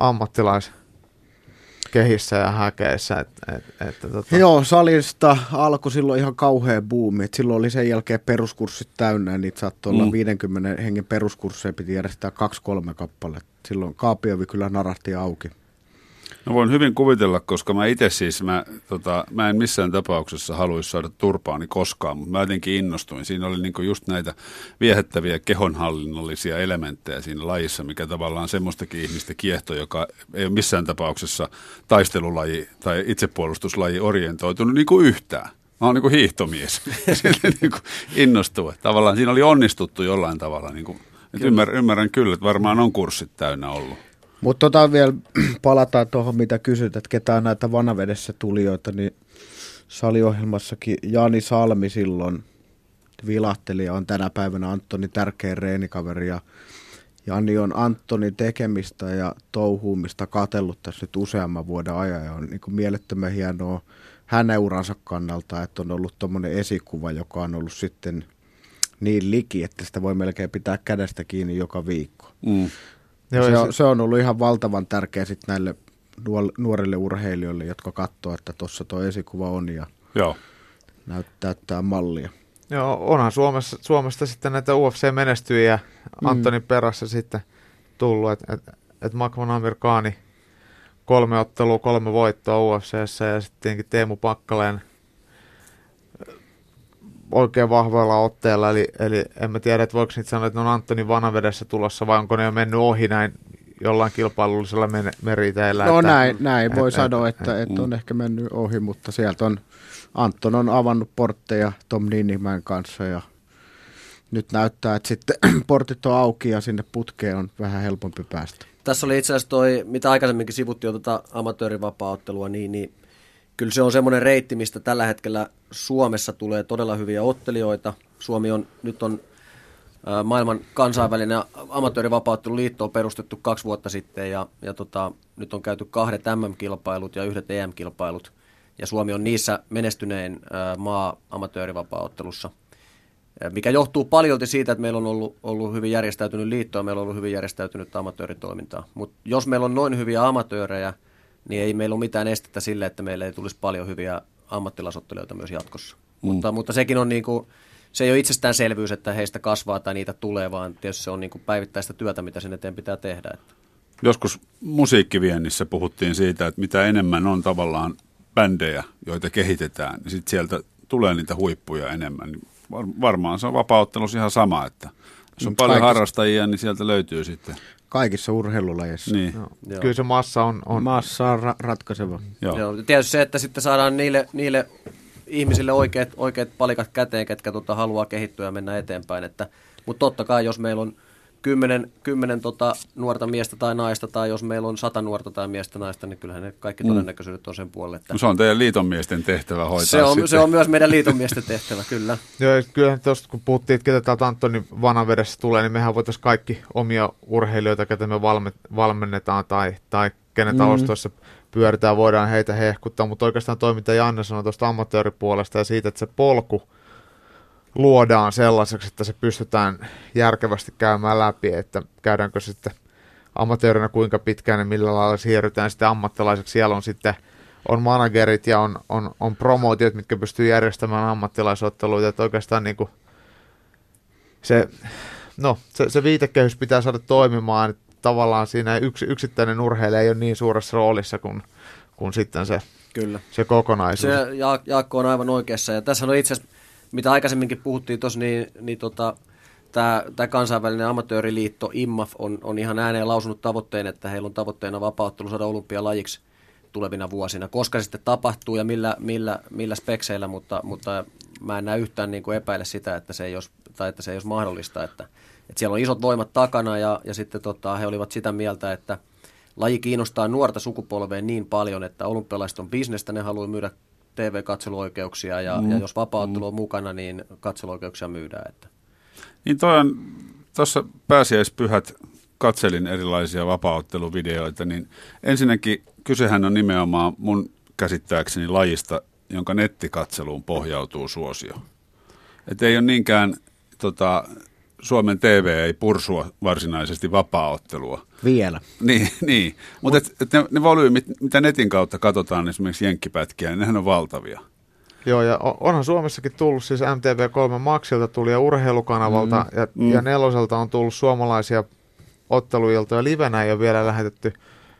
ammattilais kehissä ja häkeissä. Et, et, et, tota. Joo, salista alkoi silloin ihan kauhea buumi. Et silloin oli sen jälkeen peruskurssit täynnä, niitä saattoi mm. olla 50 hengen peruskursseja, piti järjestää kaksi-kolme kappaletta. Silloin Kaapiovi kyllä narahti auki. No voin hyvin kuvitella, koska mä itse siis, mä, tota, mä en missään tapauksessa haluaisi saada turpaani koskaan, mutta mä jotenkin innostuin. Siinä oli niinku just näitä viehättäviä kehonhallinnollisia elementtejä siinä lajissa, mikä tavallaan semmoistakin ihmistä kiehto, joka ei ole missään tapauksessa taistelulaji tai itsepuolustuslaji orientoitunut niinku yhtään. Mä oon niinku hiihtomies. Sitten niinku innostuu. Tavallaan siinä oli onnistuttu jollain tavalla. Niinku, ymmärrän, ymmärrän kyllä, että varmaan on kurssit täynnä ollut. Mutta tota vielä palataan tuohon, mitä kysyt, että ketään näitä vanavedessä tulijoita, niin saliohjelmassakin Jani Salmi silloin vilahteli ja on tänä päivänä Antoni tärkeä reenikaveri ja Jani on Antoni tekemistä ja touhuumista katellut tässä nyt useamman vuoden ajan ja on niin kuin mielettömän hienoa hänen uransa kannalta, että on ollut tuommoinen esikuva, joka on ollut sitten niin liki, että sitä voi melkein pitää kädestä kiinni joka viikko. Mm. Joo, se, on, se on ollut ihan valtavan tärkeä sitten näille nuorille urheilijoille, jotka katsoo, että tuossa tuo esikuva on ja Joo. näyttää mallia. Joo, onhan Suomessa, Suomesta sitten näitä UFC-menestyjiä mm. Antoni perässä sitten tullut, että et, et Makvan Amir Kaani kolme ottelua, kolme voittoa UFCssä ja sitten Teemu Pakkaleen oikein vahvoilla otteilla, eli, eli en mä tiedä, että voiko niitä sanoa, että ne on Antoni Vanavedessä tulossa, vai onko ne jo mennyt ohi näin jollain kilpailullisella meriteillä. No että, näin, näin voi et, sanoa, et, että, et, että on mm. ehkä mennyt ohi, mutta sieltä on, Anton on avannut portteja Tom Ninnimäen kanssa ja nyt näyttää, että sitten portit on auki ja sinne putkeen on vähän helpompi päästä. Tässä oli itse asiassa toi, mitä aikaisemminkin sivuttiin tuota amatöörivapaa-ottelua, niin, niin kyllä se on semmoinen reitti, mistä tällä hetkellä Suomessa tulee todella hyviä ottelijoita. Suomi on, nyt on maailman kansainvälinen amatöörivapautteluliitto on perustettu kaksi vuotta sitten ja, ja tota, nyt on käyty kahdet MM-kilpailut ja yhdet EM-kilpailut. ja Suomi on niissä menestynein maa amatöörivapaaottelussa, mikä johtuu paljolti siitä, että meillä on ollut, ollut hyvin järjestäytynyt liitto ja meillä on ollut hyvin järjestäytynyt amatööritoimintaa. Mutta jos meillä on noin hyviä amatöörejä, niin ei meillä ole mitään estettä sille, että meillä ei tulisi paljon hyviä ammattilasottelijoita myös jatkossa. Mm. Mutta, mutta sekin on niin kuin, se ei ole itsestäänselvyys, että heistä kasvaa tai niitä tulee, vaan tietysti se on niin kuin päivittäistä työtä, mitä sen eteen pitää tehdä. Että. Joskus musiikkiviennissä puhuttiin siitä, että mitä enemmän on tavallaan bändejä, joita kehitetään, niin sitten sieltä tulee niitä huippuja enemmän. Niin varmaan se on vapauttelus ihan sama, että jos on paljon harrastajia, niin sieltä löytyy sitten. Kaikissa urheilulajeissa. Niin. Joo. Kyllä se massa on... on. Massa on ra- ratkaiseva. Joo. Joo. Tietysti se, että sitten saadaan niille, niille ihmisille oikeat, oikeat palikat käteen, ketkä tota, haluaa kehittyä ja mennä eteenpäin. Että, mutta totta kai, jos meillä on kymmenen, kymmenen tota, nuorta miestä tai naista, tai jos meillä on sata nuorta tai miestä naista, niin kyllähän ne kaikki mm. todennäköisyydet on sen puolelle. Että... No se on teidän liitonmiesten tehtävä hoitaa se on, sitten. Se on myös meidän liitonmiesten tehtävä, kyllä. Joo, kyllähän tuosta kun puhuttiin, että ketä täältä Antoni Vanavedessä tulee, niin mehän voitaisiin kaikki omia urheilijoita, ketä me valmennetaan tai, tai kenen mm. taustoissa pyöritään, voidaan heitä hehkuttaa, mutta oikeastaan toiminta Janne sanoi tuosta amatööripuolesta ja siitä, että se polku, luodaan sellaiseksi, että se pystytään järkevästi käymään läpi, että käydäänkö sitten amatöörinä kuinka pitkään ja millä lailla siirrytään sitten ammattilaiseksi. Siellä on sitten on managerit ja on, on, on promootiot, mitkä pystyy järjestämään ammattilaisotteluita, että oikeastaan niin kuin se, no, se, se viitekehys pitää saada toimimaan, että tavallaan siinä yksi, yksittäinen urheilija ei ole niin suuressa roolissa kuin, kuin sitten se, Kyllä. se kokonaisuus. Se Jaakko on aivan oikeassa ja tässä on itse asiassa mitä aikaisemminkin puhuttiin tuossa, niin, niin tota, tämä, kansainvälinen amatööriliitto IMMAF on, on ihan ääneen lausunut tavoitteen, että heillä on tavoitteena vapauttelu saada olympialajiksi tulevina vuosina. Koska sitten tapahtuu ja millä, millä, millä spekseillä, mutta, mutta mä en näe yhtään niin kuin epäile sitä, että se ei olisi, tai että se ei olisi mahdollista. Että, että siellä on isot voimat takana ja, ja sitten tota, he olivat sitä mieltä, että laji kiinnostaa nuorta sukupolvea niin paljon, että olympialaiset on bisnestä, ne haluaa myydä TV-katseluoikeuksia ja, mm. ja jos vapauttelu on mukana, niin katseluoikeuksia myydään. Että. Niin toi on, tuossa pääsiäispyhät katselin erilaisia vapautteluvideoita, niin ensinnäkin kysehän on nimenomaan mun käsittääkseni lajista, jonka nettikatseluun pohjautuu suosio. Et ei ole niinkään tota, Suomen TV ei pursua varsinaisesti vapaaottelua. Vielä. Niin, niin. mutta et, et ne, ne volyymit, mitä netin kautta katsotaan esimerkiksi jenkkipätkiä, niin nehän on valtavia. Joo, ja onhan Suomessakin tullut, siis MTV3 Maxilta tuli ja urheilukanavalta, mm, ja, mm. ja neloselta on tullut suomalaisia otteluiltoja. Livenä ei ole vielä lähetetty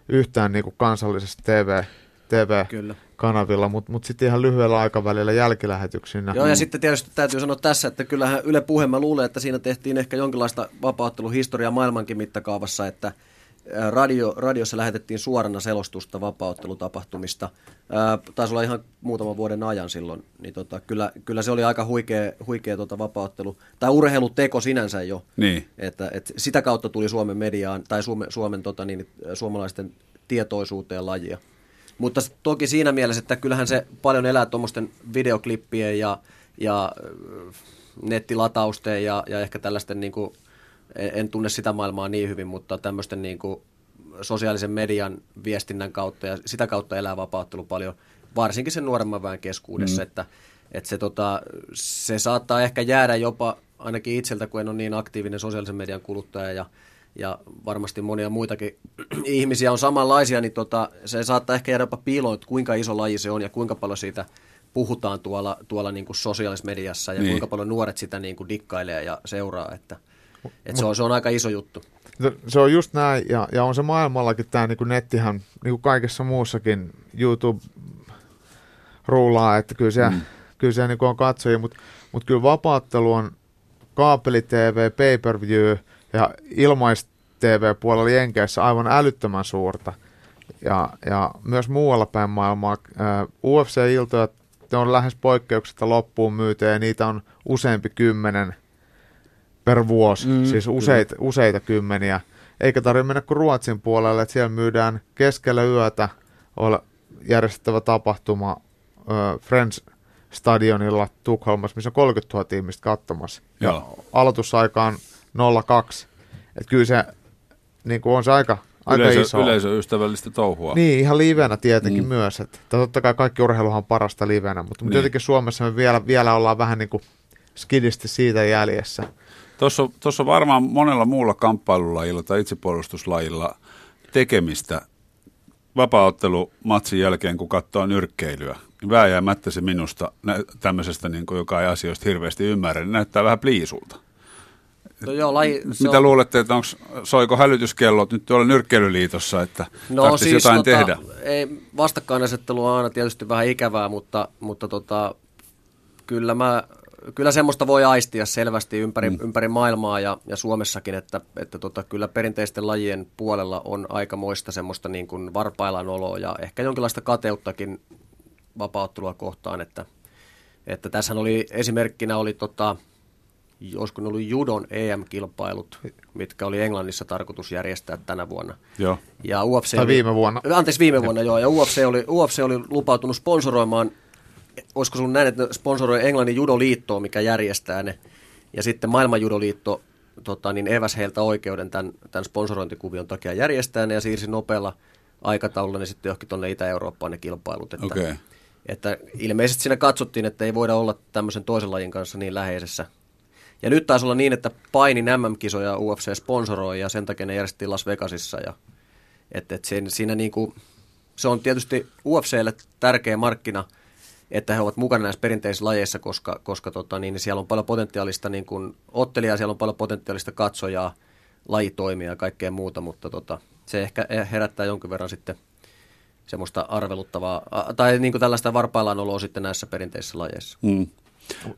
yhtään niin kuin kansallisesta TV, TV Kyllä kanavilla, mutta mut sitten ihan lyhyellä aikavälillä jälkilähetyksinä. Joo, ja mm. sitten tietysti täytyy sanoa tässä, että kyllähän Yle Puhe, mä luulen, että siinä tehtiin ehkä jonkinlaista vapautteluhistoriaa maailmankin mittakaavassa, että radio, radiossa lähetettiin suorana selostusta vapauttelutapahtumista. Ää, taisi olla ihan muutaman vuoden ajan silloin, niin tota, kyllä, kyllä se oli aika huikea, huikea tota vapauttelu, tai urheiluteko sinänsä jo. Niin. Että, et sitä kautta tuli Suomen mediaan, tai Suomen, Suomen tota, niin, suomalaisten tietoisuuteen lajia. Mutta toki siinä mielessä, että kyllähän se paljon elää tuommoisten videoklippien ja, ja nettilatausten ja, ja ehkä tällaisten, niin kuin, en tunne sitä maailmaa niin hyvin, mutta tämmöisten niin kuin sosiaalisen median viestinnän kautta ja sitä kautta elää vapauttelu paljon, varsinkin sen nuoremman väen keskuudessa, mm. että, että se, tota, se saattaa ehkä jäädä jopa ainakin itseltä, kun en ole niin aktiivinen sosiaalisen median kuluttaja ja ja varmasti monia muitakin ihmisiä on samanlaisia, niin tota, se saattaa ehkä jäädä jopa piiloon, että kuinka iso laji se on ja kuinka paljon siitä puhutaan tuolla, tuolla niin kuin sosiaalisessa mediassa ja niin. kuinka paljon nuoret sitä niin kuin dikkailee ja seuraa, että, että se, on, se on aika iso juttu. Se on just näin, ja, ja on se maailmallakin tämä niin kuin nettihan, niin kuin kaikessa muussakin, YouTube rullaa, että kyllä se, mm. kyllä se niin kuin on katsojia, mutta, mutta kyllä vapaattelu on kaapeli TV, pay-per-view – ja ilmais-TV-puolella Jenkeissä aivan älyttömän suurta. Ja, ja myös muualla päin maailmaa UFC-iltoja ne on lähes poikkeuksetta loppuun myyty ja niitä on useampi kymmenen per vuosi, mm, siis useita, useita kymmeniä. Eikä tarvitse mennä kuin Ruotsin puolelle, että siellä myydään keskellä yötä olla järjestettävä tapahtuma äh, Friends Stadionilla Tukholmassa, missä on 30 000 ihmistä katsomassa. Ja aloitusaika on 02. Että kyllä se niin kuin on se aika, aika Yleisö, iso. yleisöystävällistä touhua. Niin, ihan livenä tietenkin Mm. myös. Että totta kai kaikki urheiluhan on parasta livenä, mutta Niin. jotenkin Suomessa me vielä, vielä ollaan vähän niin kuin skidisti siitä jäljessä. Tuossa, tuossa varmaan monella muulla kamppailulajilla tai itsepuolustuslajilla tekemistä vapaaottelumatsin jälkeen, kun katsoo nyrkkeilyä. Niin vääjäämättä se minusta nä- tämmöisestä, niin kuin, joka ei asioista hirveästi ymmärrä, niin näyttää vähän pliisulta. No joo, laji, se Mitä on, luulette, että onko, soiko hälytyskellot nyt tuolla nyrkkeilyliitossa, että No siis jotain tota, tehdä? Ei, vastakkainasettelu on aina tietysti vähän ikävää, mutta, mutta tota, kyllä, mä, kyllä semmoista voi aistia selvästi ympäri, mm. ympäri maailmaa ja, ja Suomessakin, että, että tota, kyllä perinteisten lajien puolella on aikamoista semmoista niin kuin varpaillaan oloa ja ehkä jonkinlaista kateuttakin vapauttelua kohtaan, että, että tässähän oli esimerkkinä oli tota, olisiko ne ollut judon EM-kilpailut, mitkä oli Englannissa tarkoitus järjestää tänä vuonna. Joo. Ja UFC Tai oli- viime vuonna. Anteeksi, viime vuonna joo. Ja UFC oli, UFC oli lupautunut sponsoroimaan, olisiko sun näin, että ne sponsoroi Englannin judoliittoa, mikä järjestää ne. Ja sitten maailman judoliitto tota, niin eväs heiltä oikeuden tämän, tämän sponsorointikuvion takia järjestää ne ja siirsi nopealla aikataululla ne sitten johonkin tuonne Itä-Eurooppaan ne kilpailut. Että, Okei. että ilmeisesti siinä katsottiin, että ei voida olla tämmöisen toisen lajin kanssa niin läheisessä. Ja nyt taisi olla niin, että painin MM-kisoja UFC sponsoroi ja sen takia ne järjestettiin Las Vegasissa. Ja, että, että siinä, siinä niin kuin, se on tietysti UFClle tärkeä markkina, että he ovat mukana näissä perinteisissä lajeissa, koska, koska tota, niin, siellä on paljon potentiaalista niin kuin ottelijaa, siellä on paljon potentiaalista katsojaa, lajitoimia ja kaikkea muuta, mutta tota, se ehkä herättää jonkin verran sitten semmoista arveluttavaa, tai niin kuin tällaista varpaillaan oloa sitten näissä perinteisissä lajeissa. Mm.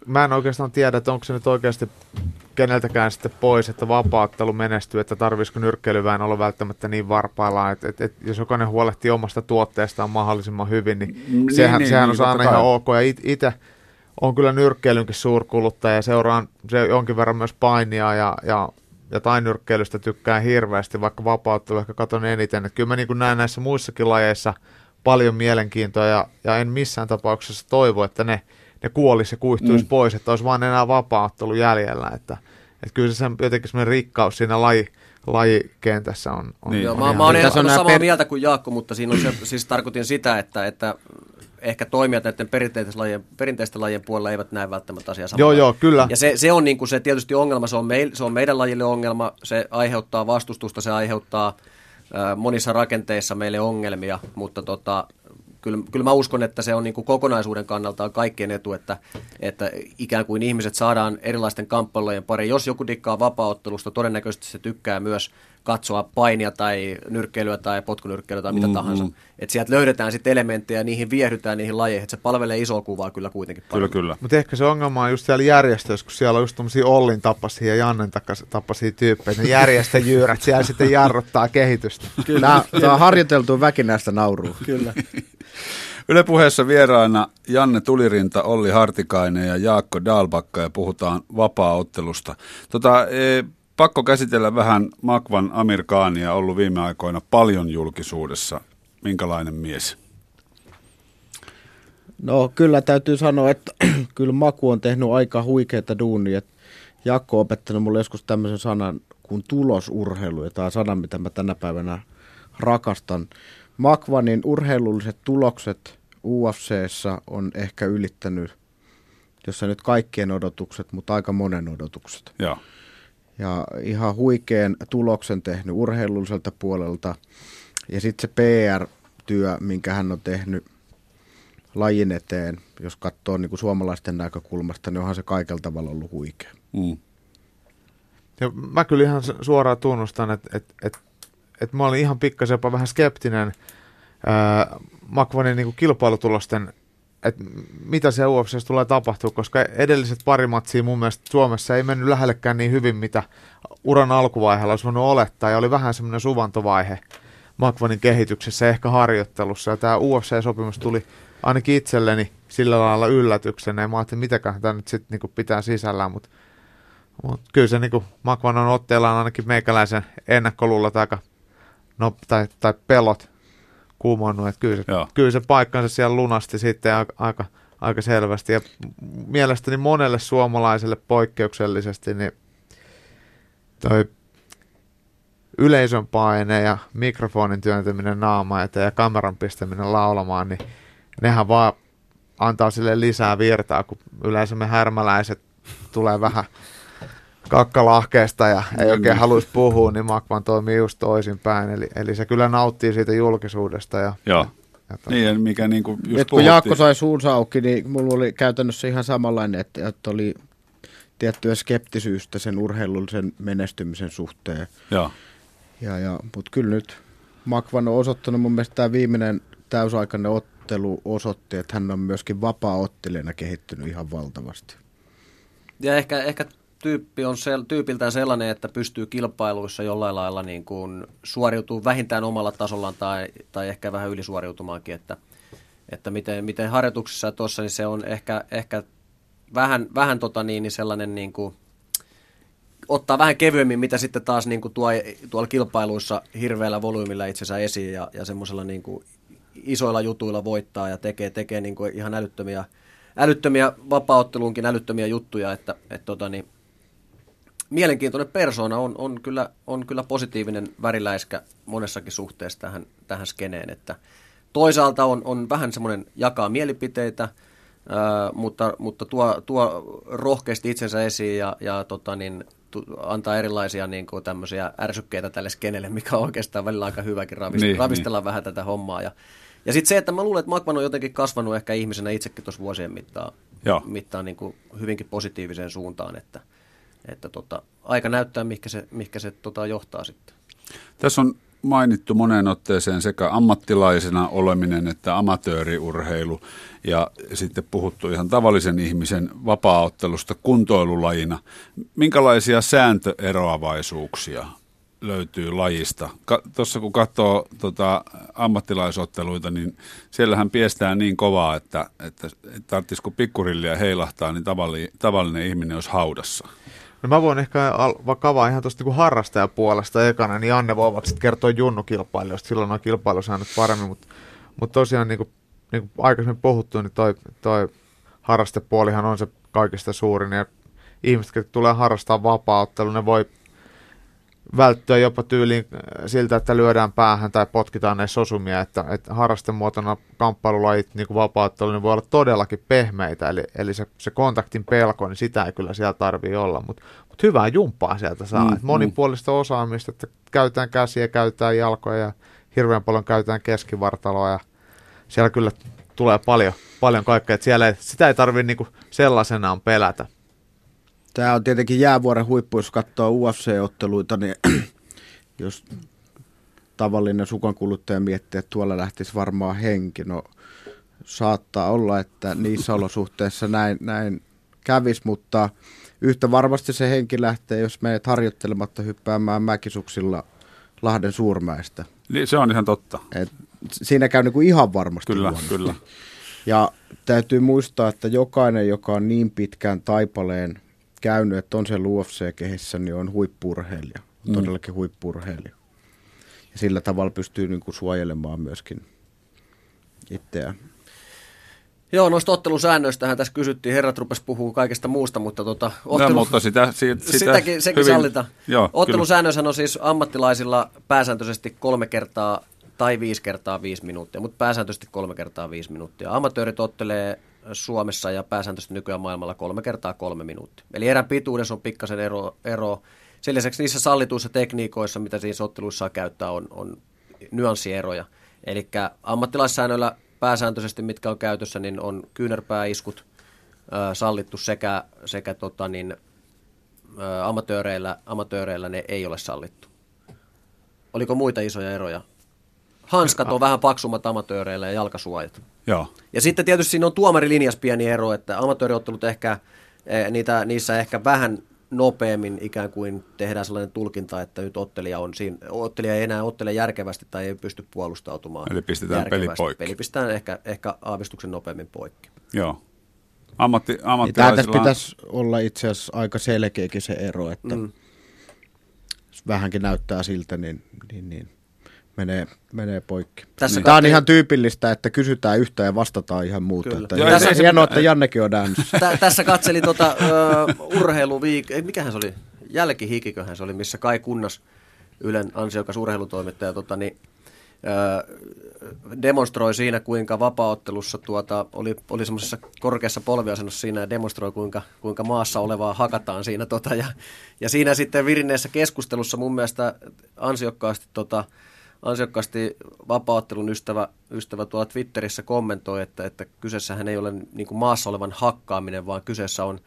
Mä en oikeastaan tiedä, että onko se nyt oikeasti keneltäkään sitten pois, että vapaattelu menestyy, että tarvisiko nyrkkeilyväen olla välttämättä niin varpaillaan, että, että, että jos jokainen huolehtii omasta tuotteestaan mahdollisimman hyvin, niin, Mm, niin sehän, niin, sehän niin, on aina ihan ok. Ja it- itse on kyllä nyrkkeilynkin suurkuluttaja ja seuraan se jonkin verran myös painia ja, ja, ja tainyrkkeilystä tykkään hirveästi, vaikka vapauttelu ehkä katon eniten. Että kyllä mä niin kuin näen näissä muissakin lajeissa paljon mielenkiintoa ja, ja en missään tapauksessa toivo, että ne, ne kuolisi ja kuihtuisi mm. pois, että olisi vaan enää vapaattelu jäljellä. Että, että kyllä se sen, jotenkin semmoinen rikkaus siinä laji, lajikentässä on. on, Niin. Joo, on mä, ihan mä oon ehdottanut nämä samaa per- mieltä kuin Jaakko, mutta siinä on se, siis tarkoitin sitä, että, että ehkä toimijat näiden perinteisten lajien, perinteisten lajien puolella eivät näe välttämättä asiaa samalla. Joo, joo, kyllä. Ja se, se on niin kuin se tietysti ongelma, se on, meil, se on meidän lajille ongelma, se aiheuttaa vastustusta, se aiheuttaa äh, monissa rakenteissa meille ongelmia, mutta tota, kyllä, kyllä mä uskon, että se on niin kuin kokonaisuuden kannalta on kaikkien etu, että, että ikään kuin ihmiset saadaan erilaisten kamppailujen pariin. Jos joku dikkaa vapaaottelusta, todennäköisesti se tykkää myös katsoa painia tai nyrkkeilyä tai potkunyrkkeilyä tai mitä Mm, tahansa. mm. Että sieltä löydetään sitten elementtejä ja niihin viehdytään niihin lajeihin, että se palvelee isoa kuvaa kyllä kuitenkin Kyllä, paljon. kyllä. Mutta ehkä se ongelma on just siellä järjestöissä, kun siellä on just tommosia Ollin tapaisia ja Jannen tapaisia tyyppejä. Ne järjestöjyyrät siellä sitten jarruttaa kehitystä. Tämä, tämä on harjoiteltu väkinäistä naurua. Kyllä. Yle puheessa vieraina Janne Tulirinta, Olli Hartikainen ja Jaakko Dalbakka ja puhutaan vapaa-ottelusta. Tota, e, pakko käsitellä vähän Makvan Amir Khania, ollut viime aikoina paljon julkisuudessa. Minkälainen mies? No kyllä täytyy sanoa, että kyllä Maku on tehnyt aika huikeita duunia. Jakko on opettanut mulle joskus tämmöisen sanan kuin tulosurheilu, ja tämä on sana, mitä mä tänä päivänä rakastan. Makvanin urheilulliset tulokset UFCssä on ehkä ylittänyt, jos ei nyt kaikkien odotukset, mutta aika monen odotukset. Joo. Ja ihan huikean tuloksen tehnyt urheilulliselta puolelta. Ja sitten se PR-työ, minkä hän on tehnyt lajin eteen, jos katsoo niin kuin suomalaisten näkökulmasta, niin onhan se kaikella tavalla ollut huikea. Mm. Ja mä kyllä ihan su- suoraan tunnustan, että et, et, et mä olin ihan pikkasen jopa vähän skeptinen ää, Makvanin niin kilpailutulosten, että mitä se UFCssä tulee tapahtua, koska edelliset pari matsia mun mielestä Suomessa ei mennyt lähellekään niin hyvin, mitä uran alkuvaiheella olisi voinut olettaa, ja oli vähän semmoinen suvantovaihe Makvanin kehityksessä, ehkä harjoittelussa, ja tämä UFC-sopimus tuli ainakin itselleni sillä lailla yllätyksenä, ja mä ajattelin, mitäköhän tämä nyt sitten niinku pitää sisällään, mutta Mut kyllä se niinku Makvanan otteella on ainakin meikäläisen ennakkoluulot aika, no, tai, tai pelot kumonnut, että kyllä, se, Joo. kyllä se paikkansa siellä lunasti sitten aika, aika, aika selvästi. Ja mielestäni monelle suomalaiselle poikkeuksellisesti, niin toi yleisön paine ja mikrofonin työntäminen naama eteen ja kameran pistäminen laulamaan, niin nehän vaan antaa sille lisää virtaa, kun yleensä me härmäläiset tulee vähän kakkalahkeesta ja ei oikein haluaisi puhua, niin Makvan toimii just toisinpäin. Eli, eli se kyllä nauttii siitä julkisuudesta. Ja, Joo. ja, ja Niin, mikä niin kuin just Et kun. Jaakko sai suunsa auki, niin mulla oli käytännössä ihan samanlainen, että, että oli tiettyä skeptisyystä sen urheilullisen menestymisen suhteen. Joo. Ja, ja, Mutta kyllä nyt Makvan on osoittanut mun mielestä tämä viimeinen täysaikainen ottelu osoitti, että hän on myöskin vapaa-ottelijana kehittynyt ihan valtavasti. Ja ehkä, ehkä tyyppi on sel, tyypiltään sellainen, että pystyy kilpailuissa jollain lailla niin kuin suoriutuu vähintään omalla tasollaan tai, tai ehkä vähän ylisuoriutumaankin, että, että miten, miten harjoituksissa tuossa, niin se on ehkä, ehkä vähän, vähän tota niin, niin sellainen niin kuin, ottaa vähän kevyemmin, mitä sitten taas niin kuin tuo, tuolla kilpailuissa hirveällä volyymilla itsensä esiin ja, ja semmoisella niin kuin isoilla jutuilla voittaa ja tekee, tekee niin kuin ihan älyttömiä, älyttömiä vapaaotteluunkin älyttömiä juttuja, että, että tota niin, mielenkiintoinen persona on, on, kyllä, on kyllä positiivinen väriläiskä monessakin suhteessa tähän, tähän skeneen, että toisaalta on, on vähän semmoinen jakaa mielipiteitä, ää, mutta, mutta tuo, tuo rohkeasti itsensä esiin ja, ja tota niin, tu, antaa erilaisia niin kuin tämmöisiä ärsykkeitä tälle skenelle, mikä on oikeastaan välillä aika hyväkin ravist- Niin, ravistella niin. vähän tätä hommaa. Ja, ja sitten se, että mä luulen, että Makman on jotenkin kasvanut ehkä ihmisenä itsekin tuossa vuosien mittaan, Joo. mittaan niin kuin hyvinkin positiiviseen suuntaan, että, että tota, aika näyttää, mihinkä se, mihinkä se tota, johtaa sitten. Tässä on mainittu moneen otteeseen sekä ammattilaisena oleminen että amatööriurheilu ja sitten puhuttu ihan tavallisen ihmisen vapaaottelusta kuntoilulajina. Minkälaisia sääntöeroavaisuuksia löytyy lajista? Tuossa kun katsoo tota, ammattilaisotteluita, niin siellähän piestään niin kovaa, että, että, että tarvitsisi kun pikkurillia heilahtaa, niin tavalli, tavallinen ihminen olisi haudassa. No mä voin ehkä vaikka avaa ihan tuosta niin harrastajapuolesta ekana, niin Janne voi vaikka kertoa junnukilpailijoista, silloin on kilpailusäännöt paremmin, mutta, mutta tosiaan niin kuin, niin kuin aikaisemmin puhuttu, niin toi, toi harrastepuolihan on se kaikista suurin, ja ihmiset, jotka tulee harrastaa vapaa ne voi välttyä jopa tyyliin äh, siltä, että lyödään päähän tai potkitaan näissä osumia, että, että harrastemuotona kamppailulajit, niin kuin vapaattelu, niin voi olla todellakin pehmeitä, eli, eli se, se kontaktin pelko, niin sitä ei kyllä siellä tarvii olla, mutta mut hyvää jumppaa sieltä saa, mm, monipuolista mm. osaamista, että käytetään käsiä, käytetään jalkoja ja hirveän paljon käytetään keskivartaloa. Ja siellä kyllä tulee paljon, paljon kaikkea, että siellä ei, sitä ei tarvitse niin sellaisenaan pelätä. Tämä on tietenkin jäävuoren huippu, jos katsoo UFC-otteluita, niin jos tavallinen sukankuluttaja miettii, että tuolla lähtisi varmaan henki, no saattaa olla, että niissä olosuhteissa näin, näin kävisi, mutta yhtä varmasti se henki lähtee, jos menet harjoittelematta hyppäämään mäkisuksilla Lahden suurmäestä. Niin, se on ihan totta. Et siinä käy niinku ihan varmasti Kyllä, huonosti. kyllä. Ja täytyy muistaa, että jokainen, joka on niin pitkään taipaleen käynyt, että on se UFC-kehissä, niin on huippurheilija. Mm. Todellakin huippurheilija. Ja sillä tavalla pystyy niin kuin suojelemaan myöskin itseään. Joo, noista ottelusäännöistähän tässä kysyttiin. Herrat rupes puhuu kaikesta muusta, mutta tota, ottelu... no, mutta sitä, siitä, sitä sitäkin, sekin hyvin, sallitaan. Joo, Ottelusäännöshän on siis ammattilaisilla pääsääntöisesti kolme kertaa tai viisi kertaa viisi minuuttia, mutta pääsääntöisesti kolme kertaa viisi minuuttia. Amatöörit ottelee Suomessa ja pääsääntöisesti nykyään maailmalla kolme kertaa kolme minuuttia. Eli erän pituudessa on pikkasen ero. ero. Sen lisäksi niissä sallituissa tekniikoissa, mitä siinä otteluissa käyttää, on, on nyanssieroja. Eli ammattilaissäännöillä pääsääntöisesti, mitkä on käytössä, niin on kyynärpääiskut ö, sallittu sekä, sekä tota niin, ö, amatööreillä, amatööreillä ne ei ole sallittu. Oliko muita isoja eroja? Hanskat on vähän paksummat amatööreillä ja jalkasuojat. Joo. Ja sitten tietysti siinä on tuomarilinjas pieni ero, että amatööriottelut ehkä, niitä, niissä ehkä vähän nopeammin ikään kuin tehdään sellainen tulkinta, että nyt ottelija, on siinä, ottelija ei enää ottele järkevästi tai ei pysty puolustautumaan Eli pistetään peli poikki. Peli pistetään ehkä, ehkä aavistuksen nopeammin poikki. Joo. Ammatti, Niin Tämä ammattilaisilla... tässä pitäisi olla itse asiassa aika selkeäkin se ero, että mm. jos vähänkin näyttää siltä, niin, niin, niin menee, menee poikki. Tässä Tämä on ihan tyypillistä, että kysytään yhtä ja vastataan ihan muuta. Kyllä. Että Joo, ei se- hienoa, että Jannekin on äänessä. Tä, tässä katseli tota, ö, urheiluviik... ei, Mikähän se oli? Jälkihikiköhän se oli, missä Kai Kunnas Ylen ansiokas urheilutoimittaja, tota, niin, öö, demonstroi siinä, kuinka vapaaottelussa tuota, oli, oli semmoisessa korkeassa polviasennossa siinä ja demonstroi, kuinka, kuinka maassa olevaa hakataan siinä. Tota, ja, ja siinä sitten virinneessä keskustelussa mun mielestä ansiokkaasti, tota, ansiokkaasti vapaaottelun ystävä, ystävä tuolla Twitterissä kommentoi, että, että kyseessähän ei ole niin kuin maassa olevan hakkaaminen, vaan kyseessä on,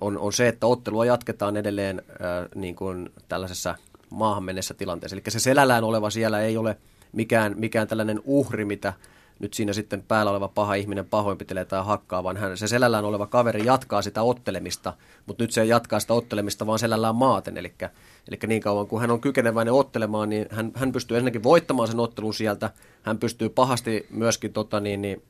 on, on se, että ottelua jatketaan edelleen ää, niin kuin tällaisessa maahan mennessä tilanteessa. Eli se selällään oleva siellä ei ole – mikään, mikään tällainen uhri, mitä nyt siinä sitten päällä oleva paha ihminen pahoinpitelee tai hakkaa, vaan hän, se selällään oleva kaveri jatkaa sitä ottelemista, mutta nyt se jatkaa sitä ottelemista vaan selällään maaten, eli, eli niin kauan kuin hän on kykeneväinen ottelemaan, niin hän, hän pystyy ensinnäkin voittamaan sen ottelun sieltä, hän pystyy pahasti myöskin tota, niin, niin,